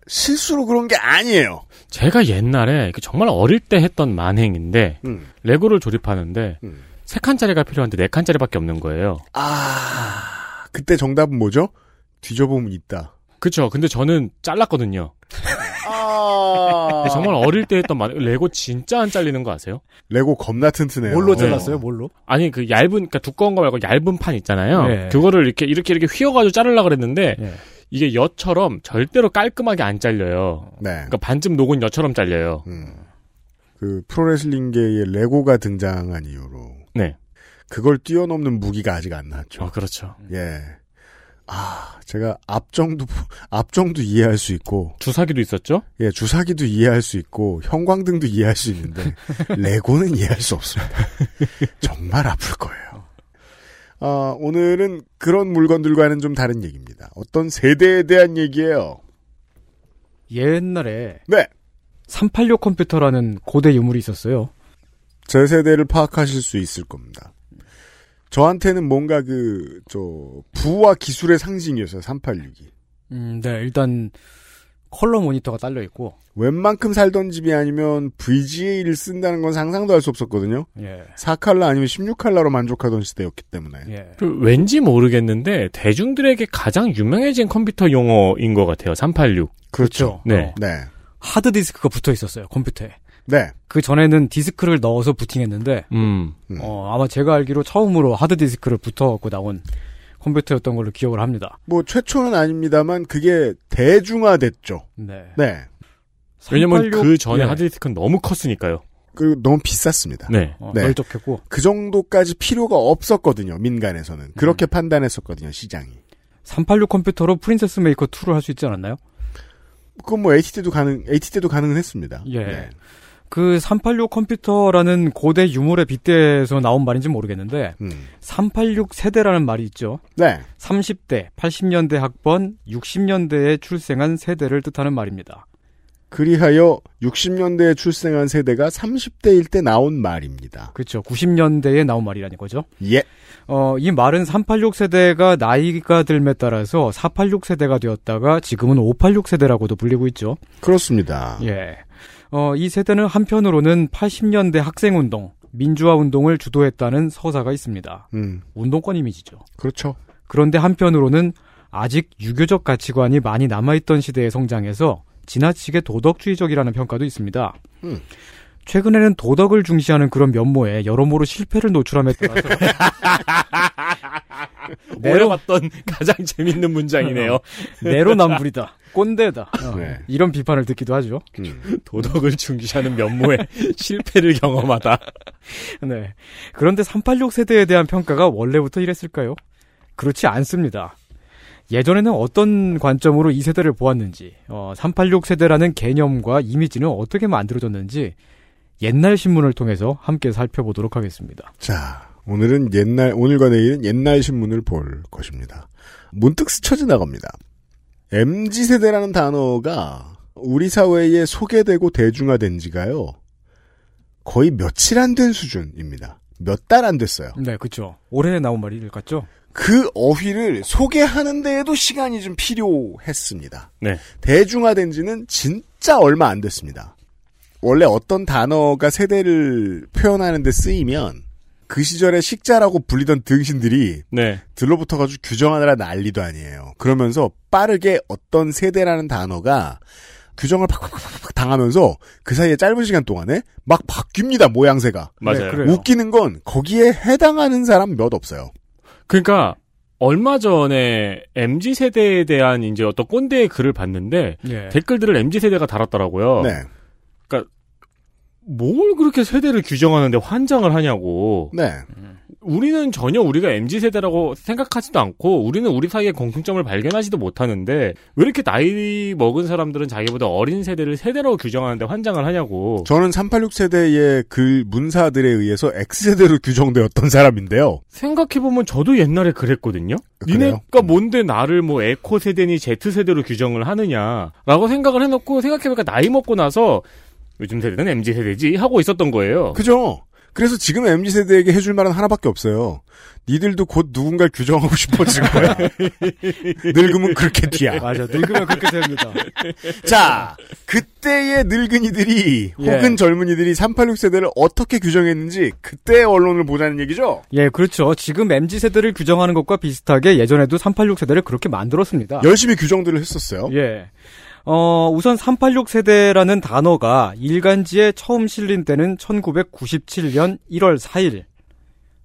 실수로 그런 게 아니에요. 제가 옛날에 그 정말 어릴 때 했던 만행인데 음. 레고를 조립하는데 음. 세 칸짜리가 필요한데 네 칸짜리밖에 없는 거예요. 아, 그때 정답은 뭐죠? 뒤져보면 있다. 그쵸. 근데 저는 잘랐거든요. 아. 정말 어릴 때 했던 만 레고 진짜 안 잘리는 거 아세요? 레고 겁나 튼튼해요. 뭘로 네. 잘랐어요? 뭘로? 아니 그 얇은 그러니까 두꺼운 거 말고 얇은 판 있잖아요. 네. 그거를 이렇게 이렇게 이렇게 휘어가지고 자르려 그랬는데 네. 이게 여처럼 절대로 깔끔하게 안 잘려요. 네. 그러니까 반쯤 녹은 여처럼 잘려요. 음. 그 프로레슬링계에 레고가 등장한 이유로 네. 그걸 뛰어넘는 무기가 아직 안 나왔죠. 어 그렇죠. 예. 아, 제가 앞정도 앞정도 이해할 수 있고 주사기도 있었죠? 예, 주사기도 이해할 수 있고 형광등도 이해할 수 있는데 [LAUGHS] 레고는 이해할 수 없습니다. 정말 아플 거예요. 아, 오늘은 그런 물건들과는 좀 다른 얘기입니다. 어떤 세대에 대한 얘기예요. 옛날에 네. 386 컴퓨터라는 고대 유물이 있었어요. 제 세대를 파악하실 수 있을 겁니다. 저한테는 뭔가 그, 저, 부와 기술의 상징이었어요, 386이. 음, 네, 일단 컬러 모니터가 딸려 있고, 웬만큼 살던 집이 아니면 VGA를 쓴다는 건 상상도 할 수 없었거든요. 예, 4칼라 아니면 16칼라로 만족하던 시대였기 때문에. 예. 그 왠지 모르겠는데 대중들에게 가장 유명해진 컴퓨터 용어인 것 같아요. 386. 그렇죠. 네. 어, 네. 하드 디스크가 붙어 있었어요 컴퓨터에. 네. 그 전에는 디스크를 넣어서 부팅했는데, 음. 음. 어, 아마 제가 알기로 처음으로 하드 디스크를 붙어갖고 나온 컴퓨터였던 걸로 기억을 합니다. 뭐, 최초는 아닙니다만, 그게 대중화됐죠. 네. 네. 왜냐면 386그 전에 예. 하드디스크는 너무 컸으니까요. 그리고 너무 비쌌습니다. 네. 어, 네. 널쩍했고, 그 정도까지 필요가 없었거든요, 민간에서는. 그렇게 판단했었거든요, 시장이. 386 컴퓨터로 프린세스 메이커 2를 할 수 있지 않았나요? 그건 뭐, AT 때도 가능, AT 때도 가능은 했습니다. 예. 네. 그 386 컴퓨터라는 고대 유물에 빗대서 나온 말인지 모르겠는데, 음. 386 세대라는 말이 있죠. 네. 30대, 80년대 학번, 60년대에 출생한 세대를 뜻하는 말입니다. 그리하여 60년대에 출생한 세대가 30대일 때 나온 말입니다. 그렇죠. 90년대에 나온 말이라는 거죠. 예. 어, 이 말은 386 세대가 나이가 들에 따라서 486 세대가 되었다가 지금은 586 세대라고도 불리고 있죠. 그렇습니다. 예. 어, 이 세대는 한편으로는 80년대 학생 운동, 민주화 운동을 주도했다는 서사가 있습니다. 음, 운동권 이미지죠. 그렇죠. 그런데 한편으로는 아직 유교적 가치관이 많이 남아있던 시대에 성장해서 지나치게 도덕주의적이라는 평가도 있습니다. 음. 최근에는 도덕을 중시하는 그런 면모에 여러모로 실패를 노출함에 따라서 [LAUGHS] 내려 봤던 가장 재밌는 문장이네요. 내로남불이다, 꼰대다 어, 네. 이런 비판을 듣기도 하죠. 음. 도덕을 중시하는 면모에 [LAUGHS] 실패를 경험하다. 네. 그런데 386 세대에 대한 평가가 원래부터 이랬을까요? 그렇지 않습니다. 예전에는 어떤 관점으로 이 세대를 보았는지, 어, 386 세대라는 개념과 이미지는 어떻게 만들어졌는지 옛날 신문을 통해서 함께 살펴보도록 하겠습니다. 자, 오늘은 옛날, 오늘과 내일은 옛날 신문을 볼 것입니다. 문득 스쳐 지나갑니다. MG세대라는 단어가 우리 사회에 소개되고 대중화된 지가요, 거의 며칠 안 된 수준입니다. 몇 달 안 됐어요. 네, 그쵸. 올해 나온 말일 같죠? 그 어휘를 소개하는 데에도 시간이 좀 필요했습니다. 네. 대중화된 지는 진짜 얼마 안 됐습니다. 원래 어떤 단어가 세대를 표현하는 데 쓰이면 그 시절에 식자라고 불리던 등신들이 네. 들러붙어가지고 규정하느라 난리도 아니에요. 그러면서 빠르게 어떤 세대라는 단어가 규정을 팍팍팍팍 당하면서 그 사이에 짧은 시간 동안에 막 바뀝니다, 모양새가. 맞아요. 그래요. 웃기는 건 거기에 해당하는 사람 몇 없어요. 그러니까 얼마 전에 MZ 세대에 대한 이제 어떤 꼰대의 글을 봤는데 예. 댓글들을 MZ 세대가 달았더라고요. 네. 뭘 그렇게 세대를 규정하는데 환장을 하냐고. 네. 우리는 전혀 우리가 MZ 세대라고 생각하지도 않고 우리는 우리 사이에 공통점을 발견하지도 못하는데 왜 이렇게 나이 먹은 사람들은 자기보다 어린 세대를 세대라고 규정하는데 환장을 하냐고. 저는 386 세대의 글 문사들에 의해서 X세대로 규정되었던 사람인데요. 생각해 보면 저도 옛날에 그랬거든요. 그래요? 니네가 뭔데 나를 뭐 에코 세대니 Z 세대로 규정을 하느냐라고 생각을 해놓고 생각해보니까 나이 먹고 나서 요즘 세대는 MZ 세대지 하고 있었던 거예요. 그죠? 그래서 지금 MZ 세대에게 해줄 말은 하나밖에 없어요. 니들도 곧 누군가를 규정하고 싶어질 거야. [LAUGHS] 늙으면 그렇게 뒤야. 맞아. 늙으면 그렇게 됩니다. 자, 그때의 늙은이들이 예. 혹은 젊은이들이 386 세대를 어떻게 규정했는지 그때의 언론을 보자는 얘기죠. 예, 그렇죠. 지금 MZ 세대를 규정하는 것과 비슷하게 예전에도 386 세대를 그렇게 만들었습니다. 열심히 규정들을 했었어요. 예. 어, 우선 386 세대라는 단어가 일간지에 처음 실린 때는 1997년 1월 4일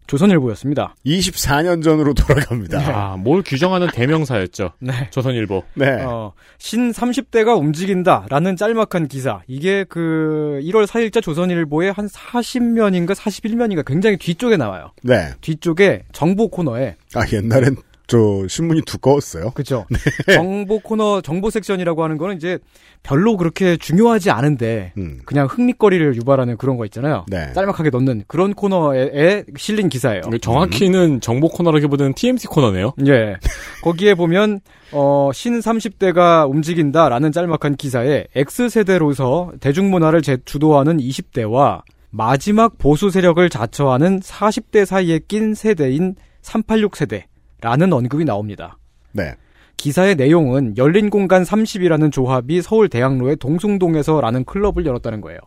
조선일보였습니다. 24년 전으로 돌아갑니다. 아, 뭘 규정하는 대명사였죠. [LAUGHS] 네. 조선일보. 네. 어, 신 30대가 움직인다라는 짤막한 기사. 이게 그 1월 4일자 조선일보의 한 40면인가 41면인가 굉장히 뒤쪽에 나와요. 네. 뒤쪽에 정보 코너에 아, 옛날엔 저 신문이 두꺼웠어요. 그죠. [LAUGHS] 네. 정보 코너, 정보 섹션이라고 하는 거는 이제 별로 그렇게 중요하지 않은데 음. 그냥 흥미거리를 유발하는 그런 거 있잖아요. 네. 짤막하게 넣는 그런 코너에 실린 기사예요. 정확히는 정보 코너라기보다는 TMC 코너네요. 예. [LAUGHS] 거기에 보면 어, 신 30대가 움직인다라는 짤막한 기사에 X세대로서 대중문화를 재- 주도하는 20대와 마지막 보수 세력을 자처하는 40대 사이에 낀 세대인 386 세대 라는 언급이 나옵니다. 네. 기사의 내용은 열린 공간 30이라는 조합이 서울 대학로의 동숭동에서라는 클럽을 열었다는 거예요.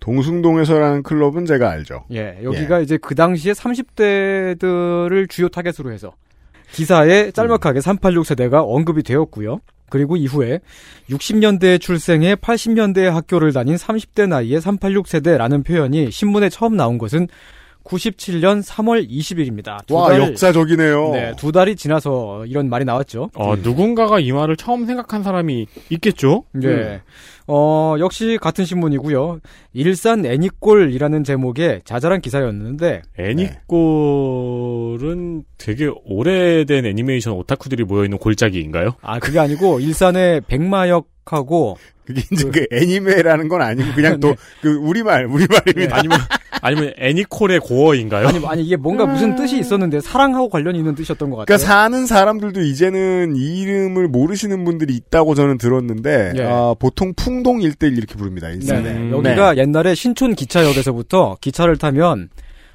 동숭동에서라는 클럽은 제가 알죠. 예, 여기가 이제 그 당시에 30대들을 주요 타겟으로 해서 기사에 짤막하게 386 세대가 언급이 되었고요. 그리고 이후에 60년대에 출생해 80년대에 학교를 다닌 30대 나이의 386 세대라는 표현이 신문에 처음 나온 것은 97년 3월 20일입니다. 와, 역사적이네요. 네, 두 달이 지나서 이런 말이 나왔죠. 어, 누군가가 이 말을 처음 생각한 사람이 있겠죠? 예. 어, 역시 같은 신문이고요. 일산 애니꼴이라는 제목의 자잘한 기사였는데 애니꼴은 되게 오래된 애니메이션 오타쿠들이 모여 있는 골짜기인가요? 아, 그게 아니고 일산의 백마역하고 그게 이제 그, 애니메라는 건 아니고 그냥 또그 우리말 우리말입니다. 아니면 아니면 애니콜의 고어인가요? 아니, 아니 이게 뭔가 무슨 뜻이 있었는데 사랑하고 관련이 있는 뜻이었던 것 같아요. 그러니까 사는 사람들도 이제는 이 이름을 모르시는 분들이 있다고 저는 들었는데 예. 아, 보통 풍동 일대일 이렇게 부릅니다. 일산에. 네네. 음, 여기가 옛날에 신촌 기차역에서부터 기차를 타면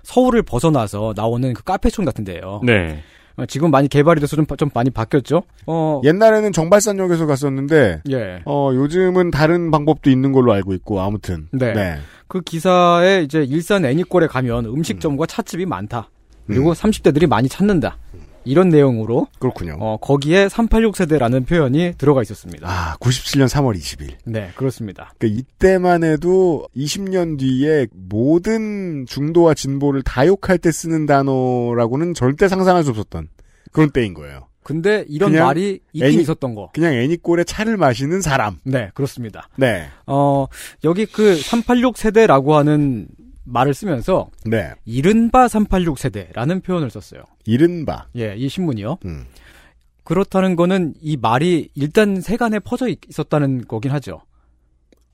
서울을 벗어나서 나오는 그 카페촌 같은 데예요. 네. 어, 지금 많이 개발이 돼서 좀, 좀 많이 바뀌었죠. 어, 옛날에는 정발산역에서 갔었는데 예. 어, 요즘은 다른 방법도 있는 걸로 알고 있고 아무튼 네. 그 기사에 이제 일산 애니꼴에 가면 음식점과 찻집이 많다. 그리고 30대들이 많이 찾는다. 이런 내용으로 그렇군요. 어, 거기에 386 세대라는 표현이 들어가 있었습니다. 아, 97년 3월 20일. 네, 그렇습니다. 그러니까 이때만 해도 20년 뒤에 모든 중도와 진보를 다 욕할 때 쓰는 단어라고는 절대 상상할 수 없었던 그런 때인 거예요. 근데 이런 말이 있긴 애니- 있었던 거. 그냥 애니꼴에 차를 마시는 사람. 네, 그렇습니다. 네. 어, 여기 그 386 세대라고 하는 말을 쓰면서 네. 이른바 386 세대라는 표현을 썼어요. 이른바. 예, 이 신문이요. 음. 그렇다는 거는 이 말이 일단 세간에 퍼져 있- 있었다는 거긴 하죠.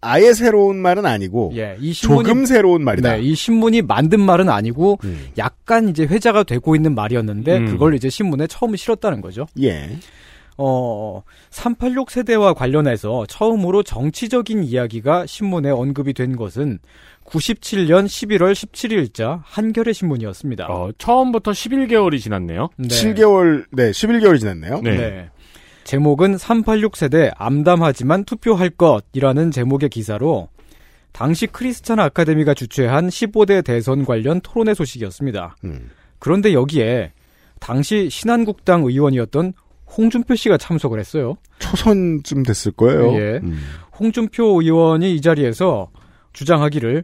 아예 새로운 말은 아니고 예, 이 신문이 조금 새로운 말이다. 네, 이 신문이 만든 말은 아니고 음. 약간 이제 회자가 되고 있는 말이었는데 음. 그걸 이제 신문에 처음 실었다는 거죠. 예. 어, 386 세대와 관련해서 처음으로 정치적인 이야기가 신문에 언급이 된 것은 97년 11월 17일자 한겨레 신문이었습니다. 어, 처음부터 11개월이 지났네요. 네. 7개월, 네, 11개월이 지났네요. 네. 네. 제목은 386 세대 암담하지만 투표할 것이라는 제목의 기사로 당시 크리스찬 아카데미가 주최한 15대 대선 관련 토론회 소식이었습니다. 음. 그런데 여기에 당시 신한국당 의원이었던 홍준표 씨가 참석을 했어요. 초선쯤 됐을 거예요. 예. 음. 홍준표 의원이 이 자리에서 주장하기를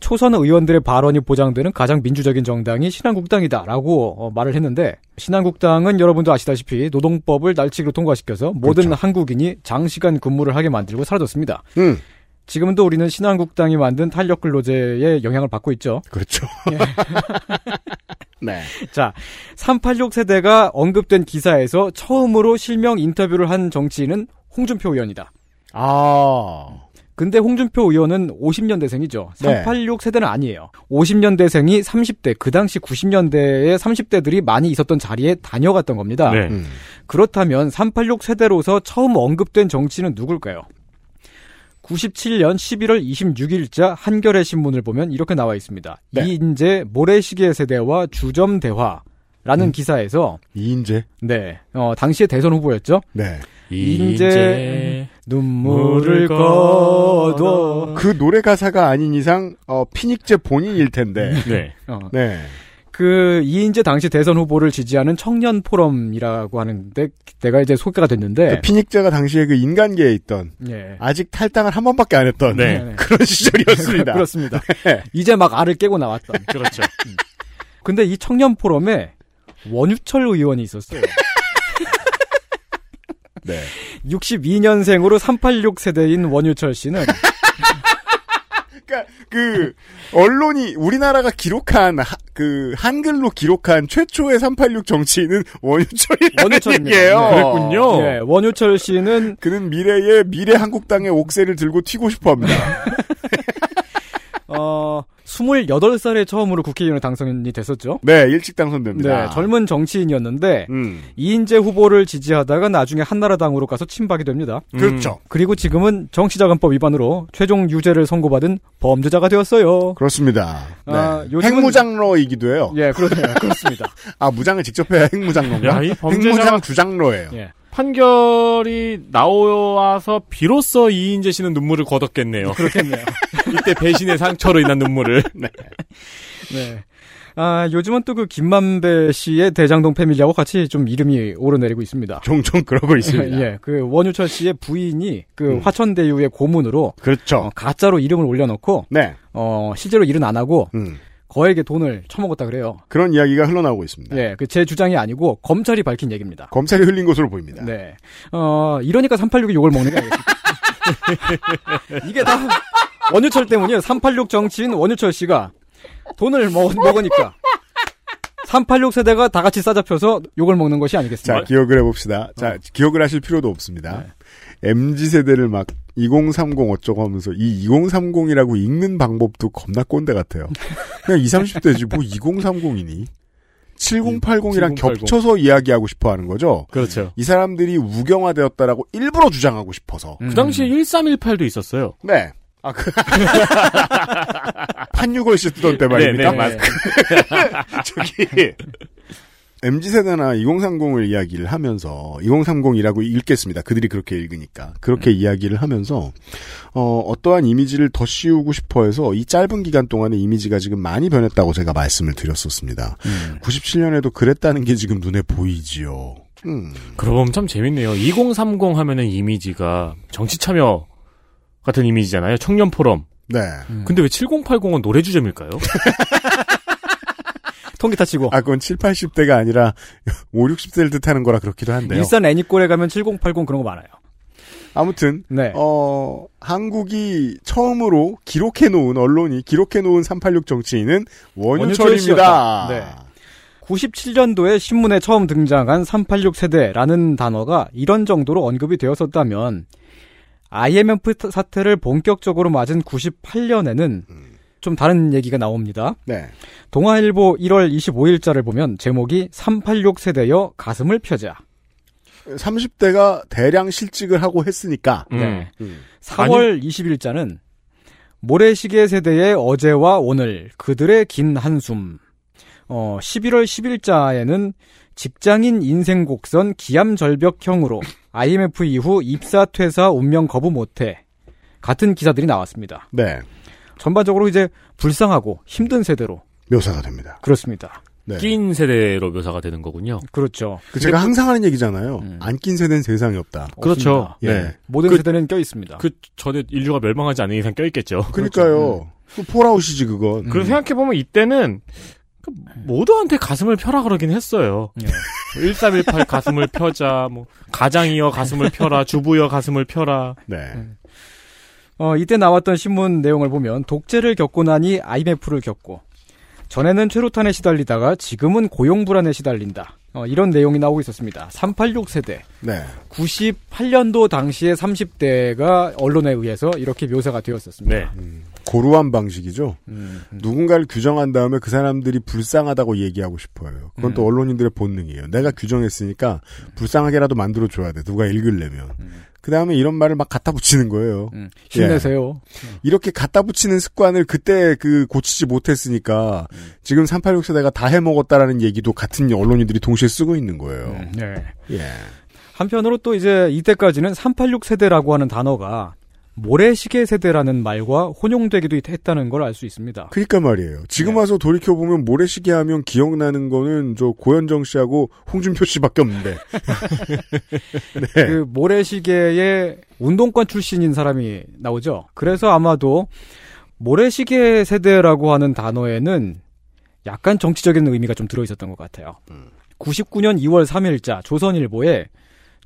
초선 의원들의 발언이 보장되는 가장 민주적인 정당이 신한국당이다라고 어, 말을 했는데 신한국당은 여러분도 아시다시피 노동법을 날치기로 통과시켜서 모든 그렇죠. 한국인이 장시간 근무를 하게 만들고 사라졌습니다. 음. 지금도 우리는 신한국당이 만든 탄력 근로제의 영향을 받고 있죠. 그렇죠. [LAUGHS] 네. 자, 386 세대가 언급된 기사에서 처음으로 실명 인터뷰를 한 정치인은 홍준표 의원이다. 아. 근데 홍준표 의원은 50년대생이죠. 네. 386 세대는 아니에요. 50년대생이 30대, 그 당시 90년대에 30대들이 많이 있었던 자리에 다녀갔던 겁니다. 네. 음. 그렇다면 386 세대로서 처음 언급된 정치인은 누굴까요? 97년 11월 26일자 한겨레 신문을 보면 이렇게 나와 있습니다. 네. 이인재 모래시계 세대와 주점 대화라는 기사에서 이인재 네, 어, 당시에 대선 후보였죠. 네. 이인재 눈물을 거둬 그 노래 가사가 아닌 이상 어, 피닉제 본인일 텐데. 네. 어, 네. 그 이인재 당시 대선 후보를 지지하는 청년 포럼이라고 하는데 내가 이제 소개가 됐는데 그 피닉제가 당시에 그 인간계에 있던 예. 아직 탈당을 한 번밖에 안 했던 네. 그런 시절이었습니다. [LAUGHS] 그렇습니다. 네. 이제 막 알을 깨고 나왔던. [LAUGHS] 그렇죠. 근데 이 청년 포럼에 원유철 의원이 있었어요. 네. [LAUGHS] 62년생으로 386 세대인 원유철 씨는 그러니까 그 언론이 우리나라가 기록한 하- 그 한글로 기록한 최초의 386 정치인은 원유철이라는. 얘기예요. 네. 그랬군요. 예, 원유철 씨는 그는 미래의 미래 한국당의 옥새를 들고 튀고 싶어합니다. [LAUGHS] 어 28살에 처음으로 국회의원에 당선이 됐었죠. 네, 일찍 당선됩니다. 네, 젊은 정치인이었는데 음, 이인재 후보를 지지하다가 나중에 한나라당으로 가서 친박이 됩니다. 그렇죠. 그리고 지금은 정치자금법 위반으로 최종 유죄를 선고받은 범죄자가 되었어요. 그렇습니다. 네. 아, 요즘은- 핵무장로이기도 해요. 예, 그렇네요. 그렇습니다. [LAUGHS] 아, 무장을 직접 해야 핵무장로인가? 야, 핵무장 주장로예요. 예. 판결이 나와서 비로소 이인재 씨는 눈물을 거뒀겠네요. 그렇겠네요. [LAUGHS] 이때 배신의 상처로 인한 눈물을. [LAUGHS] 네. 아, 요즘은 또 그 김만배 씨의 대장동 패밀리하고 같이 좀 이름이 오르내리고 있습니다. 종종 그러고 있습니다. [LAUGHS] 예, 그 원유철 씨의 부인이 그 음. 화천대유의 고문으로 그렇죠. 어, 가짜로 이름을 올려놓고 네. 어, 실제로 일은 안 하고 음, 거액의 돈을 처먹었다 그래요. 그런 이야기가 흘러나오고 있습니다. 예, 그 제 주장이 아니고 검찰이 밝힌 얘기입니다. 검찰이 흘린 것으로 보입니다. 네. 어, 이러니까 386이 욕을 먹는 게 아니겠습니까? [LAUGHS] 이게 다 원유철 때문이에요. 386 정치인 원유철 씨가 돈을 먹, 먹으니까. 386 세대가 다 같이 싸잡혀서 욕을 먹는 것이 자, 아니겠습니까? 기억을 해봅시다. 자, 기억을 하실 필요도 없습니다. MZ 세대를 막 2030 어쩌고 하면서 이 2030이라고 읽는 방법도 겁나 꼰대 같아요. 그냥 20, 30대지 뭐 2030이니? 7080이랑 7080. 겹쳐서 이야기하고 싶어 하는 거죠. 그렇죠. 이 사람들이 우경화되었다라고 일부러 주장하고 싶어서. 음. 그 당시에 1318도 있었어요. 네. 아, 그. 판유골 씨 쓰던 때 말입니까? 네, 네, 네. [LAUGHS] 저기. MZ세대나 2030을 이야기를 하면서, 2030이라고 읽겠습니다. 그들이 그렇게 읽으니까. 그렇게 이야기를 하면서, 어, 어떠한 이미지를 더 씌우고 싶어 해서 이 짧은 기간 동안에 이미지가 지금 많이 변했다고 제가 말씀을 드렸었습니다. 97년에도 그랬다는 게 지금 눈에 보이지요. 음. 보면 참 재밌네요. 2030 하면은 이미지가 정치 참여 같은 이미지잖아요. 청년 포럼. 네. 근데 왜 7080은 노래 주점일까요? [LAUGHS] 통기타 치고. 아, 그건 7, 80대가 아니라 [LAUGHS] 5, 60대를 뜻하는 거라 그렇기도 한데요. 일산 애니꼴에 가면 7080 그런 거 많아요. 아무튼 네. 어, 한국이 처음으로 기록해 놓은 언론이 기록해 놓은 386 정치인은 원유철입니다. 네. 97년도에 신문에 처음 등장한 386 세대라는 단어가 이런 정도로 언급이 되었었다면 IMF 사태를 본격적으로 맞은 98년에는 좀 다른 얘기가 나옵니다. 네. 동아일보 1월 25일자를 보면 제목이 386 세대여 가슴을 펴자. 30대가 대량 실직을 하고 했으니까. 네. 음. 4월 20일자는 모래시계 세대의 어제와 오늘 그들의 긴 한숨. 어, 11월 10일자에는 직장인 인생 곡선 기암 절벽형으로 [LAUGHS] IMF 이후 입사 퇴사 운명 거부 못해 같은 기사들이 나왔습니다. 네. 전반적으로 이제 불쌍하고 힘든 세대로 묘사가 됩니다. 그렇습니다. 네. 끼인 세대로 묘사가 되는 거군요. 그렇죠. 그 제가 항상 하는 얘기잖아요. 음. 안낀 세대는 세상에 없다. 그렇죠. 예. 네. 모든 그- 세대는 껴 있습니다. 그 전에 인류가 멸망하지 않는 이상 껴 있겠죠. [LAUGHS] 그러니까요. 그 폴아웃이지 그건. 그리고 생각해 보면 이때는 그 모두한테 가슴을 펴라 그러긴 했어요. 예. [LAUGHS] 1318 가슴을 펴자, 뭐, 가장이여 가슴을 펴라, 주부여 가슴을 펴라. 네. 어, 이때 나왔던 신문 내용을 보면 독재를 겪고 나니 IMF를 겪고 전에는 최루탄에 시달리다가 지금은 고용 불안에 시달린다. 어, 이런 내용이 나오고 있었습니다. 386 세대. 네. 98년도 당시에 30대가 언론에 의해서 이렇게 묘사가 되었었습니다. 네. 고루한 방식이죠. 음, 음. 누군가를 규정한 다음에 그 사람들이 불쌍하다고 얘기하고 싶어요. 그건 또 음. 언론인들의 본능이에요. 내가 규정했으니까 불쌍하게라도 만들어줘야 돼. 누가 읽으려면. 음. 그 다음에 이런 말을 막 갖다 붙이는 거예요. 음, 힘내세요. 예. 이렇게 갖다 붙이는 습관을 그때 그 고치지 못했으니까 지금 386 세대가 다 해먹었다라는 얘기도 같은 언론인들이 동시에 쓰고 있는 거예요. 네. 예. 한편으로 또 이제 이때까지는 386 세대라고 하는 단어가 모래시계 세대라는 말과 혼용되기도 했다는 걸 알 수 있습니다. 그니까 말이에요. 지금 와서 돌이켜 보면 모래시계 하면 기억나는 거는 저 고현정 씨하고 홍준표 씨밖에 없는데. [LAUGHS] 네. 그 모래시계의 운동권 출신인 사람이 나오죠. 그래서 아마도 모래시계 세대라고 하는 단어에는 약간 정치적인 의미가 좀 들어 있었던 것 같아요. 99년 2월 3일자 조선일보에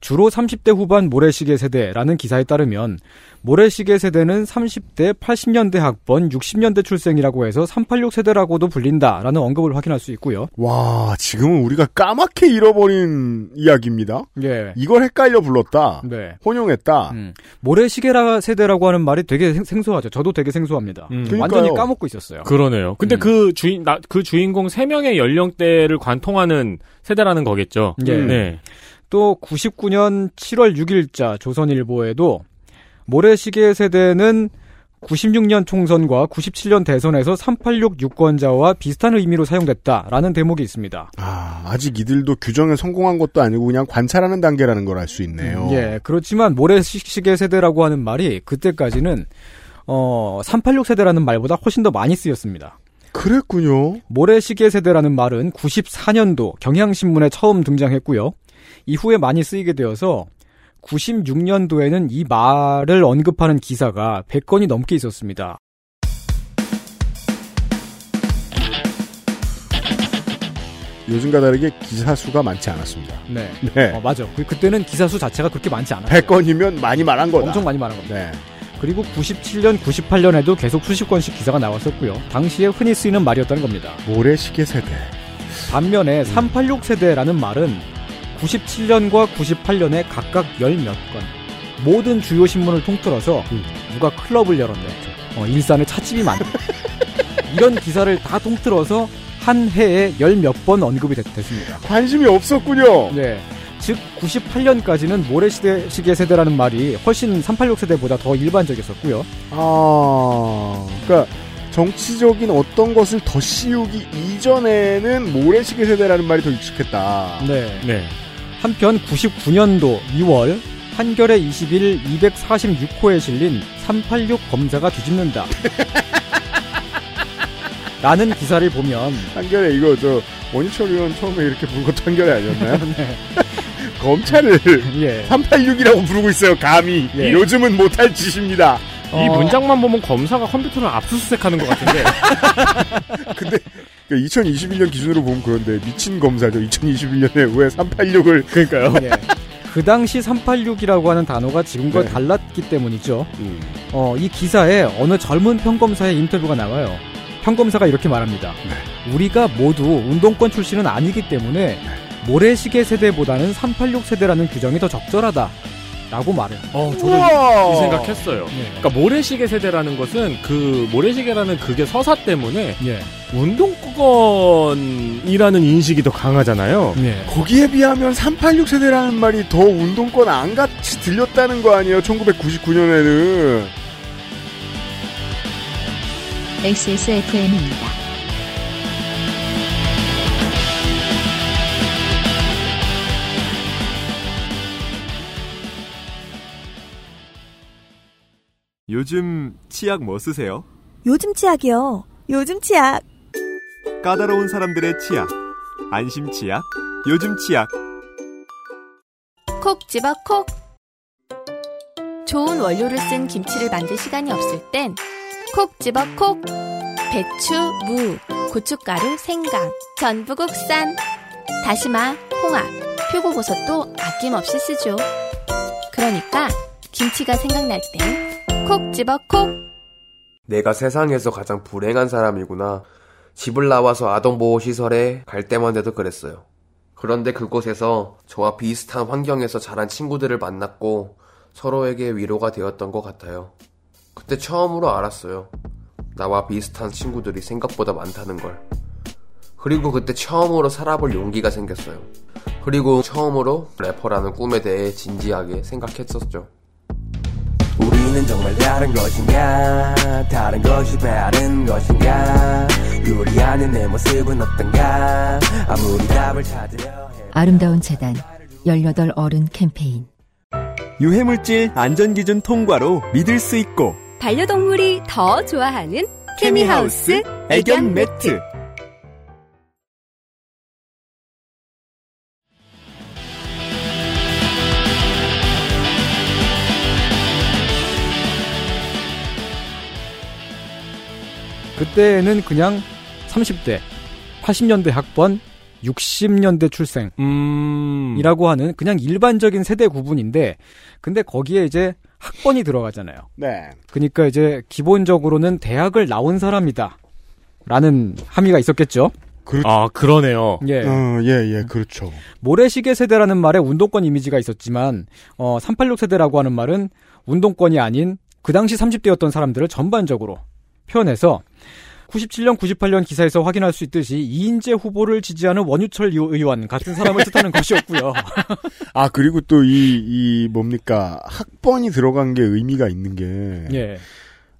주로 30대 후반 모래시계 세대라는 기사에 따르면 모래시계 세대는 30대 80년대 학번 60년대 출생이라고 해서 386 세대라고도 불린다라는 언급을 확인할 수 있고요. 와, 지금은 우리가 까맣게 잃어버린 이야기입니다. 예. 이걸 헷갈려 불렀다. 네. 혼용했다. 음. 모래시계라 세대라고 하는 말이 되게 생- 생소하죠. 저도 되게 생소합니다. 음. 완전히 까먹고 있었어요. 그러네요. 근데 음. 그 주인 나, 그 주인공 세 명의 연령대를 관통하는 세대라는 거겠죠. 예. 네. 또 99년 7월 6일자 조선일보에도 모래시계 세대는 96년 총선과 97년 대선에서 386 유권자와 비슷한 의미로 사용됐다라는 대목이 있습니다. 아, 아직 이들도 규정에 성공한 것도 아니고 그냥 관찰하는 단계라는 걸 알 수 있네요. 예, 그렇지만 모래시계 세대라고 하는 말이 그때까지는 어, 386 세대라는 말보다 훨씬 더 많이 쓰였습니다. 그랬군요. 모래시계 세대라는 말은 94년도 경향신문에 처음 등장했고요. 이후에 많이 쓰이게 되어서 96년도에는 이 말을 언급하는 기사가 100건이 넘게 있었습니다. 요즘과 다르게 기사 수가 많지 않았습니다. 네. 네. 어, 맞아. 그, 그때는 기사 수 자체가 그렇게 많지 않아요. 100건이면 많이 말한 거다. 엄청 많이 말한 겁니다. 네. 그리고 97년, 98년에도 계속 수십 건씩 기사가 나왔었고요. 당시에 흔히 쓰이는 말이었다는 겁니다. 모래시계 세대. 반면에 386 세대라는 말은 97년과 98년에 각각 열 몇 건. 모든 주요 신문을 통틀어서 누가 클럽을 열었네. 어, 일산에 찻집이 많네. 이런 기사를 다 통틀어서 한 해에 열 몇 번 언급이 됐, 습니다 관심이 없었군요. 네. 즉 98년까지는 모래시대 시계 세대라는 말이 훨씬 386 세대보다 더 일반적이었었고요. 아, 그러니까 정치적인 어떤 것을 더 씌우기 이전에는 모래시계 세대라는 말이 더 익숙했다. 네. 네. 한편 99년도 2월 한겨레 21 246호에 실린 386 검사가 뒤집는다. [LAUGHS] 라는 기사를 보면 한결에 이거 저 원희철 의원 처음에 이렇게 부른 것도 한결에 아니었나요? [LAUGHS] 네. [LAUGHS] 검찰을 예. 386이라고 부르고 있어요. 감히 예. 요즘은 못할 짓입니다. 이 문장만 보면 검사가 컴퓨터를 압수수색하는 것 같은데. 근데 2021년 기준으로 보면 그런데 미친 검사죠. 2021년에 왜 386을 그러니까요. [LAUGHS] 예. 그 당시 386이라고 하는 단어가 지금과 네. 달랐기 때문이죠. 음. 어, 이 기사에 어느 젊은 평검사의 인터뷰가 나와요. 평검사가 이렇게 말합니다. 네. 우리가 모두 운동권 출신은 아니기 때문에 모래시계 세대보다는 386 세대라는 규정이 더 적절하다. 라고 말해요. 어, 저도 우와! 이 생각했어요. 네. 그러니까 모래시계 세대라는 것은 그 모래시계라는 그게 서사 때문에 예. 운동권이라는 인식이 더 강하잖아요. 예. 거기에 비하면 386 세대라는 말이 더 운동권 안 같이 들렸다는 거 아니에요? 1999년에는. XSFM입니다. 요즘 치약 뭐 쓰세요? 요즘 치약이요. 요즘 치약. 까다로운 사람들의 치약. 안심 치약. 요즘 치약. 콕 집어 콕. 좋은 원료를 쓴 김치를 만들 시간이 없을 땐 콕 집어 콕. 배추, 무, 고춧가루, 생강, 전부 국산. 다시마, 홍합, 표고버섯도 아낌없이 쓰죠. 그러니까 김치가 생각날 땐 콕 집어 콕. 내가 세상에서 가장 불행한 사람이구나. 집을 나와서 아동보호시설에 갈 때만 해도 그랬어요. 그런데 그곳에서 저와 비슷한 환경에서 자란 친구들을 만났고 서로에게 위로가 되었던 것 같아요. 그때 처음으로 알았어요. 나와 비슷한 친구들이 생각보다 많다는 걸. 그리고 그때 처음으로 살아볼 용기가 생겼어요. 그리고 처음으로 래퍼라는 꿈에 대해 진지하게 생각했었죠. 우리는 정말 다른 것인가? 다른 것이 다른 것인가? 요리하는 내 모습은 어떤가? 아무리 답을 찾으려 아름다운 재단 18 어른 캠페인. 유해물질 안전기준 통과로 믿을 수 있고 반려동물이 더 좋아하는 케미하우스 애견 매트. 그때는 그냥 30대, 80년대 학번, 60년대 출생이라고 음. 하는 그냥 일반적인 세대 구분인데 근데 거기에 이제 학번이 들어가잖아요. 네. 그러니까 이제 기본적으로는 대학을 나온 사람이다. 라는 함의가 있었겠죠. 아, 그러네요. 예. 어, 예, 예, 그렇죠. 모래시계 세대라는 말에 운동권 이미지가 있었지만 어, 386 세대라고 하는 말은 운동권이 아닌 그 당시 30대였던 사람들을 전반적으로 표현해서 97년, 98년 기사에서 확인할 수 있듯이 이인재 후보를 지지하는 원유철 의원 같은 사람을 뜻하는 [LAUGHS] 것이었고요. 아, 그리고 또 이, 이, 뭡니까. 학번이 들어간 게 의미가 있는 게. 예.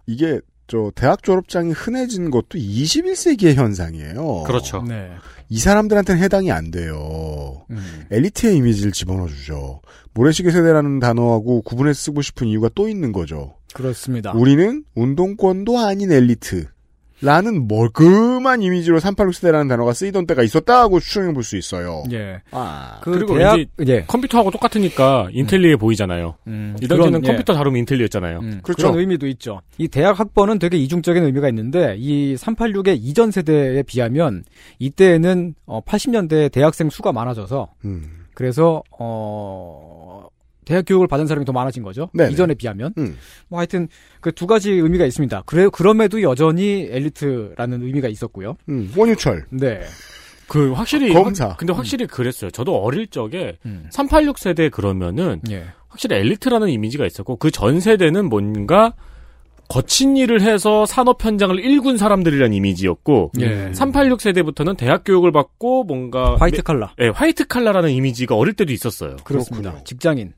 이게, 저, 대학 졸업장이 흔해진 것도 21세기의 현상이에요. 그렇죠. 네. 이 사람들한테는 해당이 안 돼요. 음. 엘리트의 이미지를 집어넣어주죠. 모래시계 세대라는 단어하고 구분해 쓰고 싶은 이유가 또 있는 거죠. 그렇습니다. 우리는 운동권도 아닌 엘리트. 라는 멀끔한 이미지로 386 세대라는 단어가 쓰이던 때가 있었다고 추정해 볼 수 있어요. 예. 아. 그 그리고 대학- 예. 컴퓨터하고 똑같으니까 인텔리해 보이잖아요. 음, 이 당시에는 그런, 예. 컴퓨터 다루면 인텔리였잖아요. 음, 그렇죠. 그런 의미도 있죠. 이 대학 학번은 되게 이중적인 의미가 있는데 이 386의 이전 세대에 비하면 이때에는 어, 80년대 대학생 수가 많아져서 음. 그래서 어 대학 교육을 받은 사람이 더 많아진 거죠. 네네. 이전에 비하면. 음. 뭐 하여튼 그 두 가지 의미가 있습니다. 그래 그럼에도 여전히 엘리트라는 의미가 있었고요. 음, 원유철. 네. 그 확실히 검사. 확- 근데 확실히 그랬어요. 저도 어릴 적에 음. 386 세대 그러면은 예. 확실히 엘리트라는 이미지가 있었고 그 전 세대는 뭔가 거친 일을 해서 산업 현장을 일군 사람들이라는 이미지였고 예. 386 세대부터는 대학 교육을 받고 뭔가 화이트 칼라. 네, 화이트 칼라라는 이미지가 어릴 때도 있었어요. 그렇습니다. 그렇군요. 직장인.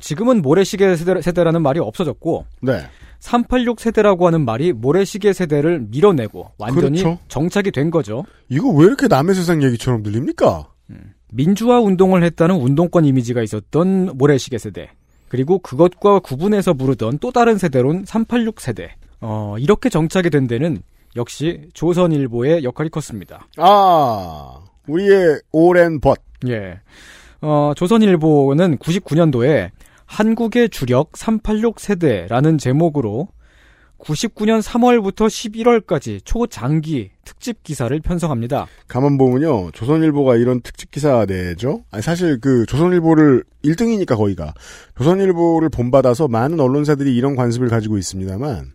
지금은 모래시계 세대, 세대 라는 말이 없어졌고 네. 386 세대라고 하는 말이 모래시계 세대를 밀어내고 완전히 그렇죠. 정착이 된 거죠. 이거 왜 이렇게 남의 세상 얘기처럼 들립니까? 민주화 운동을 했다는 운동권 이미지가 있었던 모래시계 세대. 그리고 그것과 구분해서 부르던 또 다른 세대론 386 세대. 어, 이렇게 정착이 된 데는 역시 조선일보의 역할이 컸습니다. 아, 우리의 오랜 벗. 예. 어, 조선일보는 99년도에 한국의 주력 386 세대라는 제목으로 99년 3월부터 11월까지 초장기 특집 기사를 편성합니다. 가만 보면요, 조선일보가 이런 특집 기사 내죠? 아니, 사실 그 조선일보를 1등이니까 거기가. 조선일보를 본받아서 많은 언론사들이 이런 관습을 가지고 있습니다만,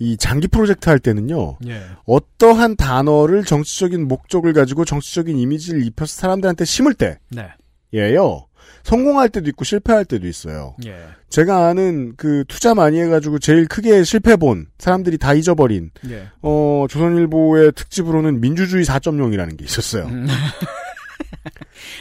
이 장기 프로젝트 할 때는요, 예. 어떠한 단어를 정치적인 목적을 가지고 정치적인 이미지를 입혀서 사람들한테 심을 때, 네. 예요. 성공할 때도 있고 실패할 때도 있어요. 예. 제가 아는 그 투자 많이 해가지고 제일 크게 실패 본 사람들이 다 잊어버린 예. 어 조선일보의 특집으로는 민주주의 4.0이라는 게 있었어요. 음. [LAUGHS]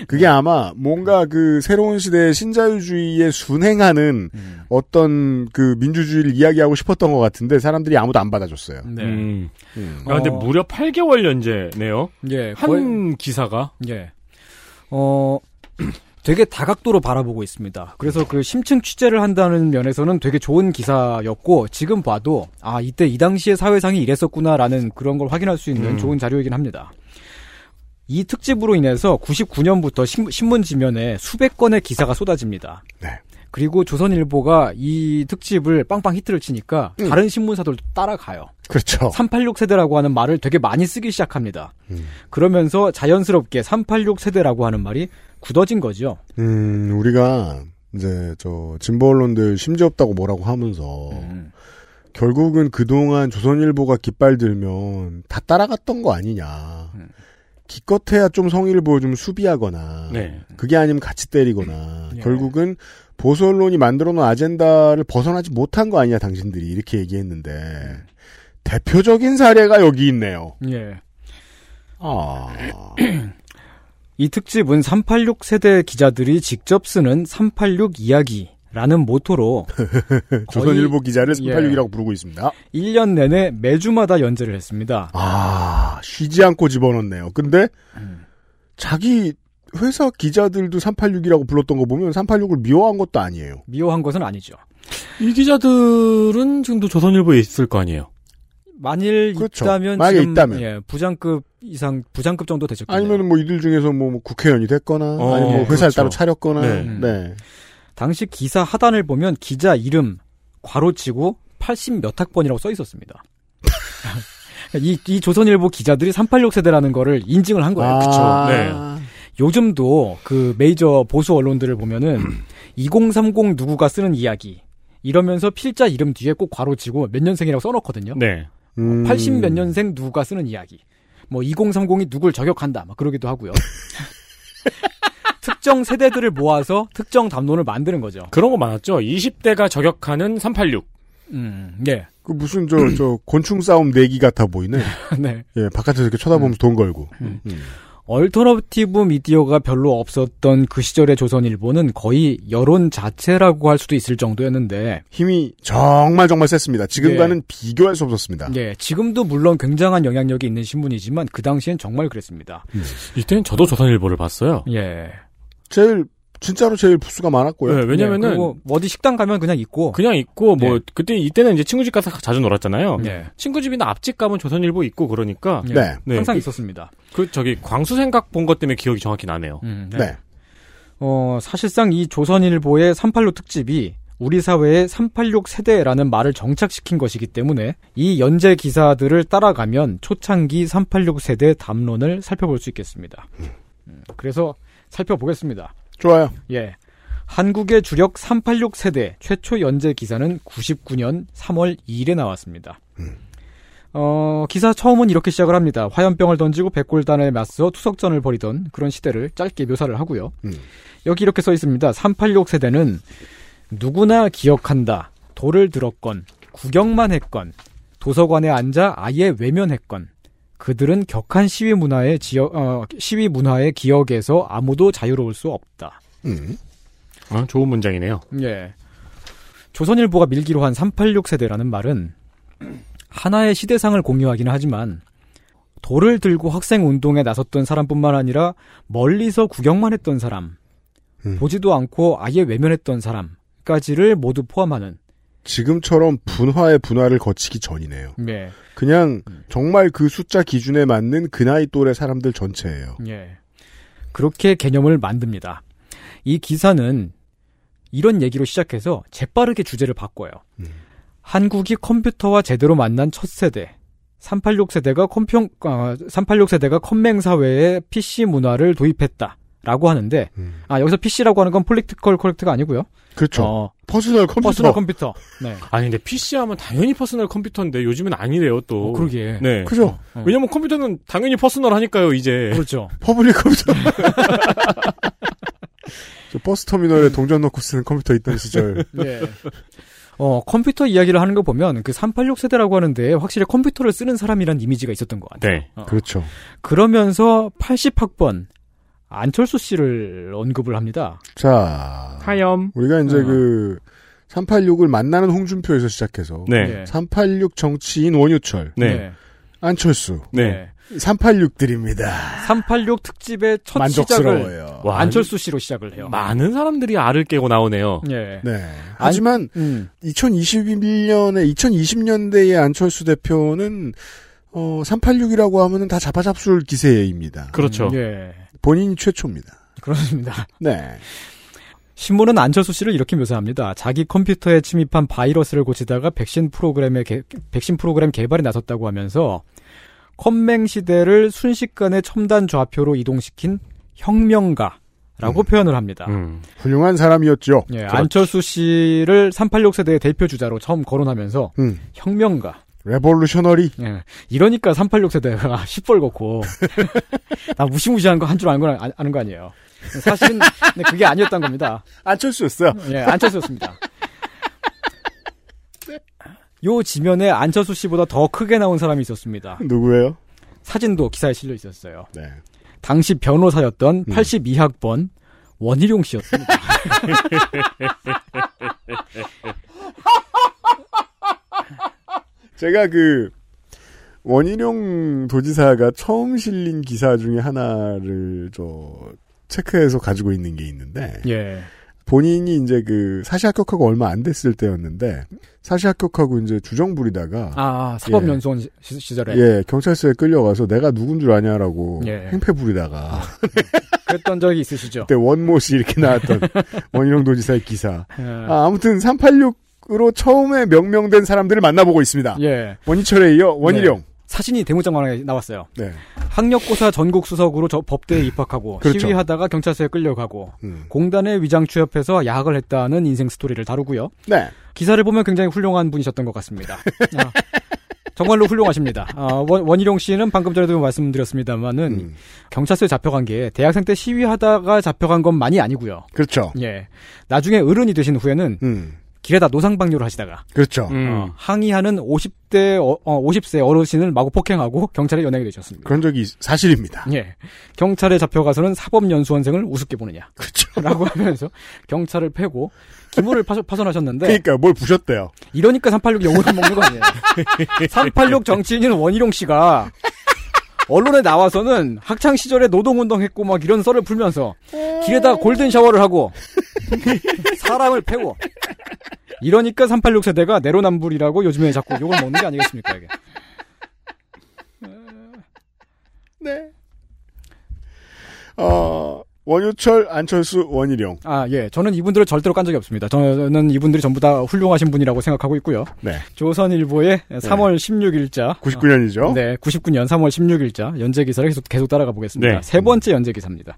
그게 아마 뭔가 그 새로운 시대의 신자유주의에 순행하는 음. 어떤 그 민주주의를 이야기하고 싶었던 것 같은데 사람들이 아무도 안 받아줬어요. 네. 음. 음. 아, 근데 어. 무려 8개월 연재네요. 예. 한 거의- 기사가 예. 어, [CLEARS THROAT] 되게 다각도로 바라보고 있습니다. 그래서 그 심층 취재를 한다는 면에서는 되게 좋은 기사였고, 지금 봐도, 아, 이때 이 당시의 사회상이 이랬었구나라는 그런 걸 확인할 수 있는 음. 좋은 자료이긴 합니다. 이 특집으로 인해서 99년부터 신문 지면에 수백 건의 기사가 쏟아집니다. 네. 그리고 조선일보가 이 특집을 빵빵 히트를 치니까 음. 다른 신문사들도 따라가요. 그렇죠. 386 세대라고 하는 말을 되게 많이 쓰기 시작합니다. 음. 그러면서 자연스럽게 386 세대라고 하는 말이 굳어진 거죠. 음, 우리가 이제 저 진보 언론들 심지 없다고 뭐라고 하면서 음. 결국은 그동안 조선일보가 깃발 들면 다 따라갔던 거 아니냐. 음. 기껏해야 좀 성의를 보여주면 수비하거나 네. 그게 아니면 같이 때리거나 예. 결국은 보수 언론이 만들어 놓은 아젠다를 벗어나지 못한 거 아니냐 당신들이 이렇게 얘기했는데 대표적인 사례가 여기 있네요. 예. 아, [CLEARS THROAT] 이 특집은 386 세대 기자들이 직접 쓰는 386 이야기 라는 모토로 [LAUGHS] 조선일보 기자를 예. 386이라고 부르고 있습니다. 1년 내내 매주마다 연재를 했습니다. 아, 쉬지 않고 집어넣네요. 근데 음. 자기 회사 기자들도 386이라고 불렀던 거 보면 386을 미워한 것도 아니에요. 미워한 것은 아니죠. 이 기자들은 지금도 조선일보에 있을 거 아니에요. 만일 그렇죠. 있다면 만약에 지금, 있다면. 예, 부장급 이상 부장급 정도 거예요. 아니면 뭐 이들 중에서 뭐, 뭐 국회의원이 됐거나 어, 아니면 뭐 회사를 그렇죠. 따로 차렸거나 네. 네. 당시 기사 하단을 보면 기자 이름 괄호치고 80 몇 학번이라고 써 있었습니다. [LAUGHS] 이, 이 조선일보 기자들이 386 세대라는 거를 인증을 한 거예요. 아, 네. 요즘도 그 메이저 보수 언론들을 보면은 [CLEARS THROAT] 2030 누구가 쓰는 이야기 이러면서 필자 이름 뒤에 꼭 괄호 치고 몇 년생이라고 써놓거든요. 네. 음. 80몇 년생 누구가 쓰는 이야기. 뭐 2030이 누굴 저격한다. 막 그러기도 하고요. [LAUGHS] 특정 세대들을 모아서 특정 담론을 만드는 거죠. 그런 거 많았죠. 20대가 저격하는 386. 음, 예. 그 무슨 저, 저 곤충 싸움 내기 같아 보이네. [LAUGHS] 네. 예, 바깥에서 이렇게 쳐다보면서 돈 걸고. 음. alternative 미디어가 별로 없었던 그 시절의 조선일보는 거의 여론 자체라고 할 수도 있을 정도였는데, 힘이 정말 정말 셌습니다. 지금과는 비교할 수 없었습니다. 예, 지금도 물론 굉장한 영향력이 있는 신문이지만 그 당시엔 정말 그랬습니다. 이때는 저도 조선일보를 봤어요. 예. 제일 진짜로 제일 부수가 많았고요. 네, 왜냐면은 예, 그리고 어디 식당 가면 그냥 있고, 그냥 있고 뭐 네. 그때 이때는 이제 친구 집 가서 자주 놀았잖아요. 예. 친구 집이나 앞집 가면 조선일보 있고 그러니까 예, 네. 네. 항상 그- 있었습니다. 그 저기 광수 생각 본 것 때문에 기억이 정확히 나네요. 음, 네. 어, 사실상 이 조선일보의 386 특집이 우리 사회의 386 세대라는 말을 정착시킨 것이기 때문에 이 연재 기사들을 따라가면 초창기 386 세대 담론을 살펴볼 수 있겠습니다. 음, 그래서 살펴보겠습니다. 좋아요. 예. 한국의 주력 386 세대 최초 연재 기사는 99년 3월 2일에 나왔습니다. 어, 기사 처음은 이렇게 시작을 합니다. 화염병을 던지고 백골단에 맞서 투석전을 벌이던 그런 시대를 짧게 묘사를 하고요. 음. 여기 이렇게 써 있습니다. 386 세대는 누구나 기억한다. 돌을 들었건, 구경만 했건, 도서관에 앉아 아예 외면했건, 그들은 격한 시위 문화의 지역, 어, 시위 문화의 기억에서 아무도 자유로울 수 없다. 음. 아, 좋은 문장이네요. 예. 조선일보가 밀기로 한 386 세대라는 말은 하나의 시대상을 공유하기는 하지만 돌을 들고 학생 운동에 나섰던 사람뿐만 아니라 멀리서 구경만 했던 사람, 음. 보지도 않고 아예 외면했던 사람까지를 모두 포함하는 지금처럼 분화의 분화를 거치기 전이네요. 예. 그냥 정말 그 숫자 기준에 맞는 그 나이 또래 사람들 전체예요. 예. 그렇게 개념을 만듭니다. 이 기사는 이런 얘기로 시작해서 재빠르게 주제를 바꿔요. 한국이 컴퓨터와 제대로 만난 첫 세대. 386 세대가 컴평, 어, 386 세대가 컴맹 사회에 PC 문화를 도입했다. 라고 하는데, 아, 여기서 PC라고 하는 건 political correct가 아니고요. 그렇죠. 어, 퍼스널 컴퓨터. 퍼스널 컴퓨터. 네. [LAUGHS] 아니 근데 PC 하면 당연히 퍼스널 컴퓨터인데 요즘은 아니래요 또. 어, 그러게. 네. 그죠? 어. 왜냐면 컴퓨터는 당연히 personal 하니까요 이제. 그렇죠. public 컴퓨터. [LAUGHS] 저 버스 음. 터미널에 동전 넣고 쓰는 컴퓨터 있던 시절. [LAUGHS] 네. 어, 컴퓨터 이야기를 하는 거 보면 그 386 세대라고 하는데 확실히 컴퓨터를 쓰는 사람이란 이미지가 있었던 것 같아요. 네. 어. 그렇죠. 그러면서 80학번 안철수 씨를 언급을 합니다. 자, 하염. 우리가 이제 어. 그 386을 만나는 홍준표에서 시작해서 네. 네. 386 정치인 원유철, 네. 안철수, 네. 386들입니다. 386 특집의 첫 시작을 만족스러워요. 와, 안철수 씨로 시작을 해요. 많은 사람들이 알을 깨고 나오네요. 예. 네. 하지만 음. 2021년에 2020년대의 안철수 대표는 어 386이라고 하면은 다 잡아잡술 기세입니다. 그렇죠. 예. 본인이 최초입니다. 그렇습니다. 네. 신문은 안철수 씨를 이렇게 묘사합니다. 자기 컴퓨터에 침입한 바이러스를 고치다가 백신 프로그램의 개, 백신 프로그램 개발에 나섰다고 하면서 컴맹 시대를 순식간에 첨단 좌표로 이동시킨 혁명가라고 표현을 합니다. 음. 훌륭한 사람이었죠. 예, 안철수 씨를 386 세대의 대표 주자로 처음 거론하면서 음. 혁명가. 레볼루셔너리. 예, 이러니까 386 세대가 [LAUGHS] 시뻘겋고 다 [LAUGHS] 무시무시한 거 한 줄 아는, 거, 아- 아는 거 아니에요. 사실은 그게 아니었던 겁니다. 안철수였어요. 예, 안철수였습니다. 요 지면에 안철수 씨보다 더 크게 나온 사람이 있었습니다. 누구예요? 사진도 기사에 실려 있었어요. 네. 당시 변호사였던 82학번 원희룡 씨였습니다. [LAUGHS] 제가 그 원희룡 도지사가 처음 실린 기사 중에 하나를 저 체크해서 가지고 있는 게 있는데 예. 본인이 이제 그 사시 합격하고 얼마 안 됐을 때였는데 사시 합격하고 이제 주정 부리다가 아, 사법연수원 시- 시절에. 예 경찰서에 끌려가서 내가 누군 줄 아냐라고 예. 행패 부리다가 그랬던 적이 있으시죠? [LAUGHS] 그때 원모씨 이렇게 나왔던 [LAUGHS] 원희룡 도지사의 기사 예. 아, 아무튼 386 으로 처음에 명명된 사람들을 만나보고 있습니다. 예. 원희철에 이어 원희룡. 네. 사진이 대문짝만하게 나왔어요. 네. 학력고사 전국 수석으로 저 법대에 입학하고 그렇죠. 시위하다가 경찰서에 끌려가고 음. 공단에 위장 취업해서 야학을 했다는 인생 스토리를 다루고요. 네. 기사를 보면 굉장히 훌륭한 분이셨던 것 같습니다. 아, 정말로 훌륭하십니다. 아, 원, 원희룡 씨는 방금 전에도 말씀드렸습니다만은 음. 경찰서에 잡혀간 게 대학생 때 시위하다가 잡혀간 것만이 아니고요. 그렇죠. 예. 나중에 어른이 되신 후에는 음. 길에다 노상방뇨를 하시다가 그렇죠. 어, 항의하는 50대 어, 어, 50세 어르신을 마구 폭행하고 경찰에 연행이 되셨습니다. 그런 적이 있- 사실입니다. 예. 경찰에 잡혀가서는 사법연수원생을 우습게 보느냐. 그렇죠. [LAUGHS] 라고 하면서 경찰을 패고 기물을 파손, 파손하셨는데 그러니까 뭘 부셨대요. 이러니까 386 욕을 먹는 거 아니에요. [LAUGHS] 386 정치인인 원희룡 씨가 언론에 나와서는 학창 시절에 노동운동 했고 막 이런 썰을 풀면서 길에다 골든 샤워를 하고 [LAUGHS] 사람을 패고 이러니까 386 세대가 내로남불이라고 요즘에 자꾸 욕을 먹는 게 아니겠습니까 이게. [LAUGHS] 네. 어, 원유철, 안철수, 원희룡. 아, 예. 저는 이분들을 절대로 깐 적이 없습니다. 저는 이분들이 전부 다 훌륭하신 분이라고 생각하고 있고요. 네. 조선일보의 3월 16일자. 99년이죠? 네, 99년 3월 16일자 연재 기사를 계속, 계속 따라가 보겠습니다. 네. 세 번째 연재 기사입니다.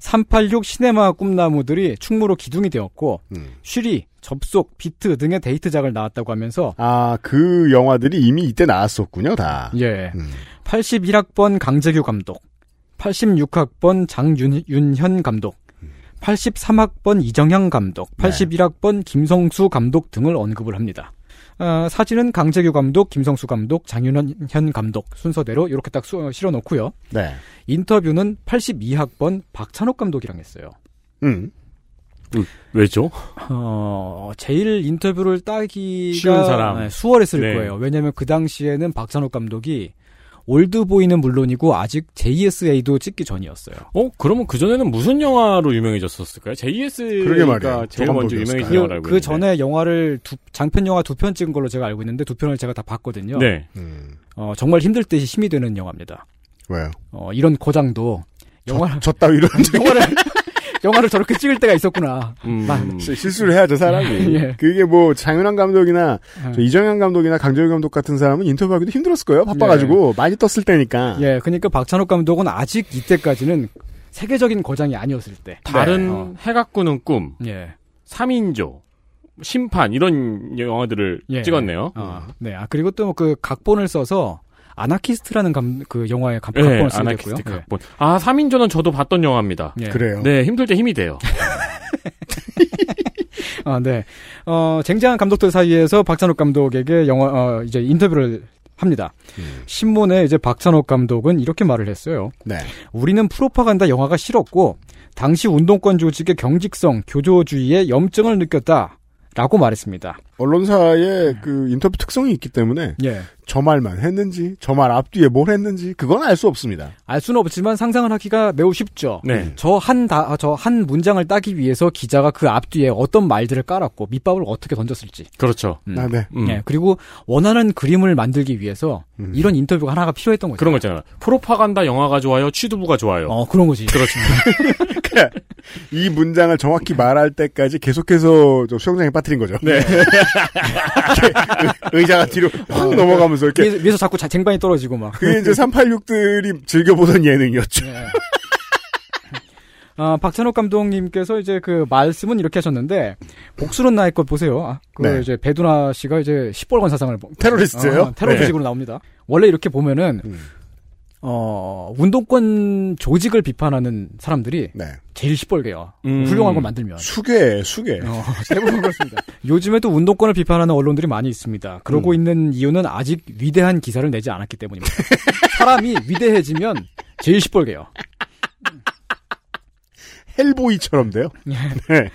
386 시네마 꿈나무들이 충무로 기둥이 되었고, 쉬리, 접속, 비트 등의 데이트작을 나왔다고 하면서, 아, 그 영화들이 이미 이때 나왔었군요, 다. 예. 81학번 강재규 감독, 86학번 장윤현 감독, 83학번 이정향 감독, 81학번 김성수 감독 등을 언급을 합니다. 어, 사진은 강재규 감독, 김성수 감독, 장윤현 감독 순서대로 이렇게 딱 수- 실어 놓고요. 네. 인터뷰는 82학번 박찬욱 감독이랑 했어요. 음. 왜죠? 어, 제일 인터뷰를 따기가 쉬운 사람. 네, 수월했을 네. 거예요. 왜냐하면 그 당시에는 박찬욱 감독이 올드보이는 물론이고 아직 JSA도 찍기 전이었어요. 어, 그러면 그 전에는 무슨 영화로 유명해졌었을까요? 말이에요. 제일 먼저. 유명해진 영화로 알고 그 있는데. 전에 영화를 두- 장편 영화 두 편 찍은 걸로 제가 알고 있는데 두 편을 제가 다 봤거든요. 네. 어, 정말 힘들 때 힘이 되는 영화입니다. 왜요? 어, 이런 고장도 영화 저 따위로 [LAUGHS] 영화를 영화를 저렇게 찍을 때가 있었구나. 음. 만- 시- 실수를 해야죠, 사람이. [LAUGHS] 예. 그게 뭐, 장윤환 감독이나, 예. 저 이정현 감독이나 강재규 감독 같은 사람은 인터뷰하기도 힘들었을 거예요. 바빠가지고. 많이 떴을 때니까. 예, 그러니까 박찬욱 감독은 아직 이때까지는 세계적인 거장이 아니었을 때. 다른 어. 해가 꾸는 꿈, 예. 3인조, 심판 이런 영화들을 예. 찍었네요. 어, 네. 아, 그리고 또 그 각본을 써서 아나키스트라는 감, 그 영화의 감, 네, 각본을 쓰게 아나키스트 됐고요. 각본. 아, 3인조는 저도 봤던 영화입니다. 예. 그래요. 네, 힘들 때 힘이 돼요. [LAUGHS] 아, 네. 어, 쟁쟁한 감독들 사이에서 박찬욱 감독에게 영화, 어, 이제 인터뷰를 합니다. 신문에 이제 박찬욱 감독은 이렇게 말을 했어요. 네. 우리는 프로파간다 영화가 싫었고, 당시 운동권 조직의 경직성, 교조주의에 염증을 느꼈다. 라고 말했습니다. 언론사의 그 인터뷰 특성이 있기 때문에. 예. 저 말만 했는지, 저 말 앞뒤에 뭘 했는지, 그건 알 수 없습니다. 알 수는 없지만 상상을 하기가 매우 쉽죠. 네. 저한 다, 저 한 문장을 따기 위해서 기자가 그 앞뒤에 어떤 말들을 깔았고 밑밥을 어떻게 던졌을지. 그렇죠. 음. 아, 네. 음. 예, 그리고 원하는 그림을 만들기 위해서 이런 인터뷰가 하나가 필요했던 거죠. 그런 거 있잖아요. 프로파간다 영화가 좋아요, 취두부가 좋아요. 어, 그런 거지. 그렇습니다. [LAUGHS] 이 문장을 정확히 말할 때까지 계속해서 저 수영장에 빠뜨린 거죠. 네. [LAUGHS] 의자가 뒤로 확 넘어가면서 이렇게. 위에서, 위에서 자꾸 자- 쟁반이 떨어지고 막. 그게 이제 386들이 즐겨보던 예능이었죠. 아, 박찬욱 감독님께서 이제 그 말씀은 이렇게 하셨는데 복수는 나의 것 보세요. 아, 그 네. 이제 배두나 씨가 이제 10벌건 사상을 보- 테러리스트예요? 어, 테러 네. 나옵니다. 원래 이렇게 보면은 음. 어, 운동권 조직을 비판하는 사람들이 네. 제일 시뻘개요. 음. 훌륭한 거 만들면. 수계, 수계. 어, [LAUGHS] 대부분 그렇습니다. 요즘에도 운동권을 비판하는 언론들이 많이 있습니다. 그러고 음. 있는 이유는 아직 위대한 기사를 내지 않았기 때문입니다. 사람이 위대해지면 제일 시뻘개요. 헬보이처럼 돼요. 네.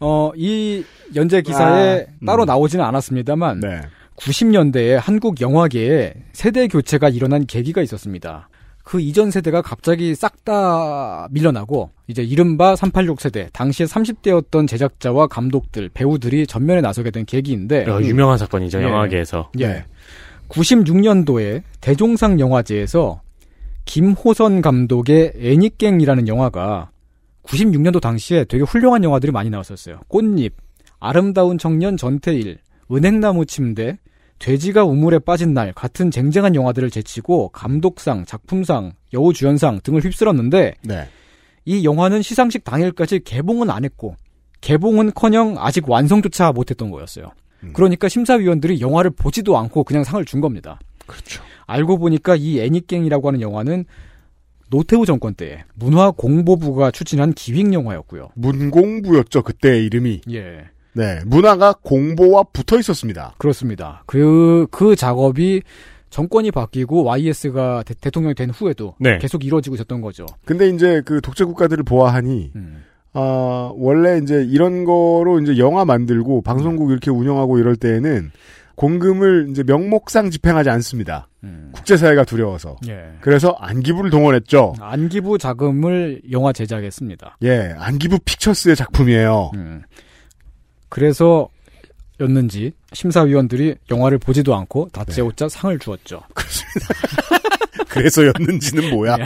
어, 이 연재 기사에 아, 따로 음. 나오지는 않았습니다만 네. 90년대에 한국 영화계에 세대 교체가 일어난 계기가 있었습니다. 그 이전 세대가 갑자기 싹 다 밀려나고 이제 이른바 386 세대 당시에 30대였던 제작자와 감독들 배우들이 전면에 나서게 된 계기인데 어, 유명한 사건이죠 예. 영화계에서. 예. 96년도에 대종상 영화제에서 김호선 감독의 애니깽이라는 영화가 96년도 당시에 되게 훌륭한 영화들이 많이 나왔었어요. 꽃잎, 아름다운 청년 전태일, 은행나무 침대, 돼지가 우물에 빠진 날 같은 쟁쟁한 영화들을 제치고 감독상, 작품상, 여우주연상 등을 휩쓸었는데 네. 이 영화는 시상식 당일까지 개봉은 안 했고 개봉은커녕 아직 완성조차 못했던 거였어요. 그러니까 심사위원들이 영화를 보지도 않고 그냥 상을 준 겁니다. 그렇죠. 알고 보니까 이 애니깽이라고 하는 영화는 노태우 정권 때에 문화공보부가 추진한 기획 영화였고요. 문공부였죠 그때 이름이. 예. 네, 문화가 공보와 붙어 있었습니다. 그렇습니다. 그, 그 작업이 정권이 바뀌고 YS가 대, 통령이된 후에도 네. 계속 이루어지고 있었던 거죠. 근데 이제 그 독재 국가들을 보아하니 음. 아 원래 이제 이런 거로 이제 영화 만들고 방송국 이렇게 운영하고 이럴 때에는 공금을 이제 명목상 집행하지 않습니다. 국제사회가 두려워서. 예. 그래서 안기부를 동원했죠. 안기부 자금을 영화 제작했습니다. 예, 안기부 픽처스의 작품이에요. 음. 그래서 였는지 심사위원들이 영화를 보지도 않고 다짜고짜 상을 주었죠. [LAUGHS] 그래서였는지는 뭐야?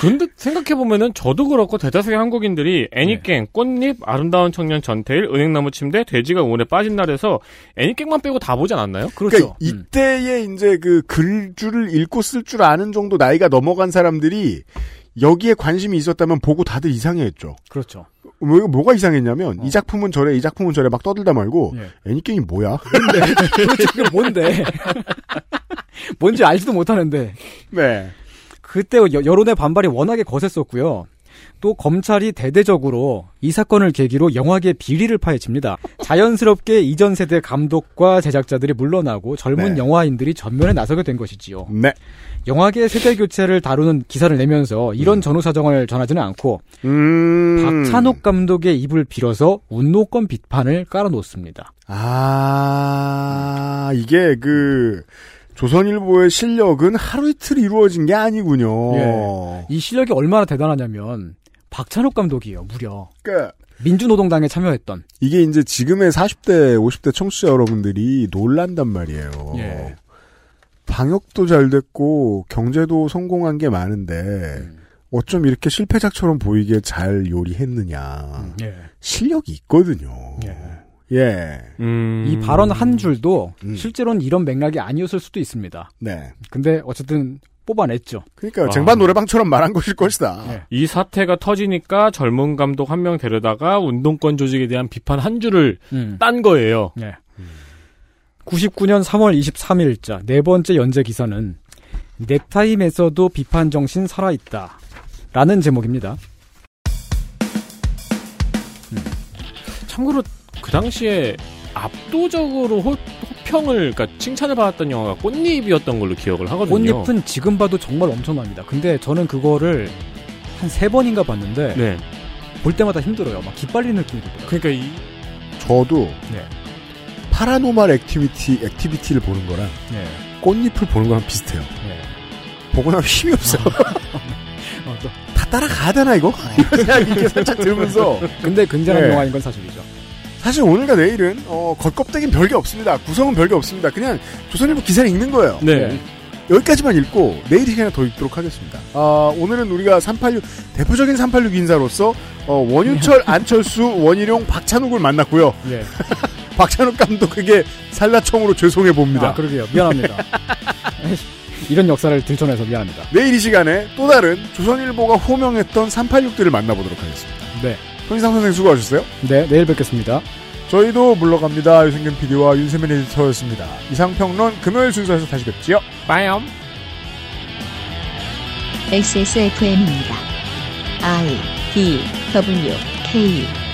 근데 생각해보면은 저도 그렇고 대다수의 한국인들이 애니깽, 꽃잎, 아름다운 청년 전태일, 은행나무 침대, 돼지가 우물에 빠진 날에서 애니깽만 빼고 다 보지 않았나요? 그러니까 이때에 이제 그 글줄을 읽고 쓸 줄 아는 정도 나이가 넘어간 사람들이 여기에 관심이 있었다면 보고 다들 이상해했죠. 그렇죠. 뭐, 뭐가 이상했냐면 이 작품은 저래, 이 작품은 저래 막 떠들다 말고 애니깽이 뭐야? [LAUGHS] 도대체 그게 뭔데? 뭔지 알지도 못하는데. 네. 그때 여- 여론의 반발이 워낙에 거셌었고요. 또 검찰이 대대적으로 이 사건을 계기로 영화계 비리를 파헤칩니다. 자연스럽게 이전 세대 감독과 제작자들이 물러나고 젊은 네. 영화인들이 전면에 나서게 된 것이지요. 네. 영화계 세대 교체를 다루는 기사를 내면서 이런 전후 사정을 전하지는 않고 음. 박찬욱 감독의 입을 빌어서 운노권 비판을 깔아놓습니다. 아, 이게 그, 조선일보의 실력은 하루 이틀 이루어진 게 아니군요. 예. 이 실력이 얼마나 대단하냐면 박찬욱 감독이에요, 무려. 그러니까 민주노동당에 참여했던. 이게 이제 지금의 40대, 50대 청취자 여러분들이 놀란단 말이에요. 예. 방역도 잘 됐고, 경제도 성공한 게 많은데, 음. 어쩜 이렇게 실패작처럼 보이게 잘 요리했느냐. 예. 실력이 있거든요. 예. 음. 이 발언 한 줄도 실제로는 이런 맥락이 아니었을 수도 있습니다. 네. 근데 어쨌든 뽑아냈죠. 그러니까 쟁반 노래방처럼 말한 것일 것이다. 예. 이 사태가 터지니까 젊은 감독 한 명 데려다가 운동권 조직에 대한 비판 한 줄을 음. 딴 거예요. 네. 99년 3월 23일자 네 번째 연재 기사는 넥타임에서도 비판 정신 살아있다. 라는 제목입니다. 참고로 그 당시에 압도적으로 호, 호평을, 그러니까 칭찬을 받았던 영화가 꽃잎이었던 걸로 기억을 하거든요. 꽃잎은 지금 봐도 정말 엄청납니다. 근데 저는 그거를 한 세 번인가 봤는데 네. 볼 때마다 힘들어요. 막 기빨리는 느낌이 들어요. 그러니까 이 저도 네. 파라노말 액티비티, 액티비티를 보는 거랑 네. 꽃잎을 보는 거랑 비슷해요. 보고 나면 힘이 없어. [LAUGHS] 어, 또. 다 따라가야 되나, 이거? 이런 [LAUGHS] 생각이 이렇게 살짝 들으면서. 근데 굉장한 네. 영화인 건 사실이죠. 사실 오늘과 내일은, 어, 겉껍데기는 별게 없습니다. 구성은 별게 없습니다. 그냥 조선일보 기사를 읽는 거예요. 네. 여기까지만 읽고 내일 이 시간에 더 읽도록 하겠습니다. 아, 오늘은 우리가 386, 대표적인 386 인사로서, 어, 원유철, 안철수, 원희룡, 박찬욱을 만났고요. 예. [LAUGHS] 박찬욱 감독에게 살라청으로 죄송해 봅니다. 아, 그러게요. 미안합니다. [LAUGHS] 이런 역사를 들춰내서 미안합니다. 내일 이 시간에 또 다른 조선일보가 호명했던 386들을 만나보도록 하겠습니다. 네. 손희상 선생 수고하셨어요. 네, 내일 뵙겠습니다. 저희도 물러갑니다. 유승균 PD와 윤세민 에디터였습니다. 이상평론 금요일 순서에서 다시 뵙지요. 빠염. XSFM입니다. I D W K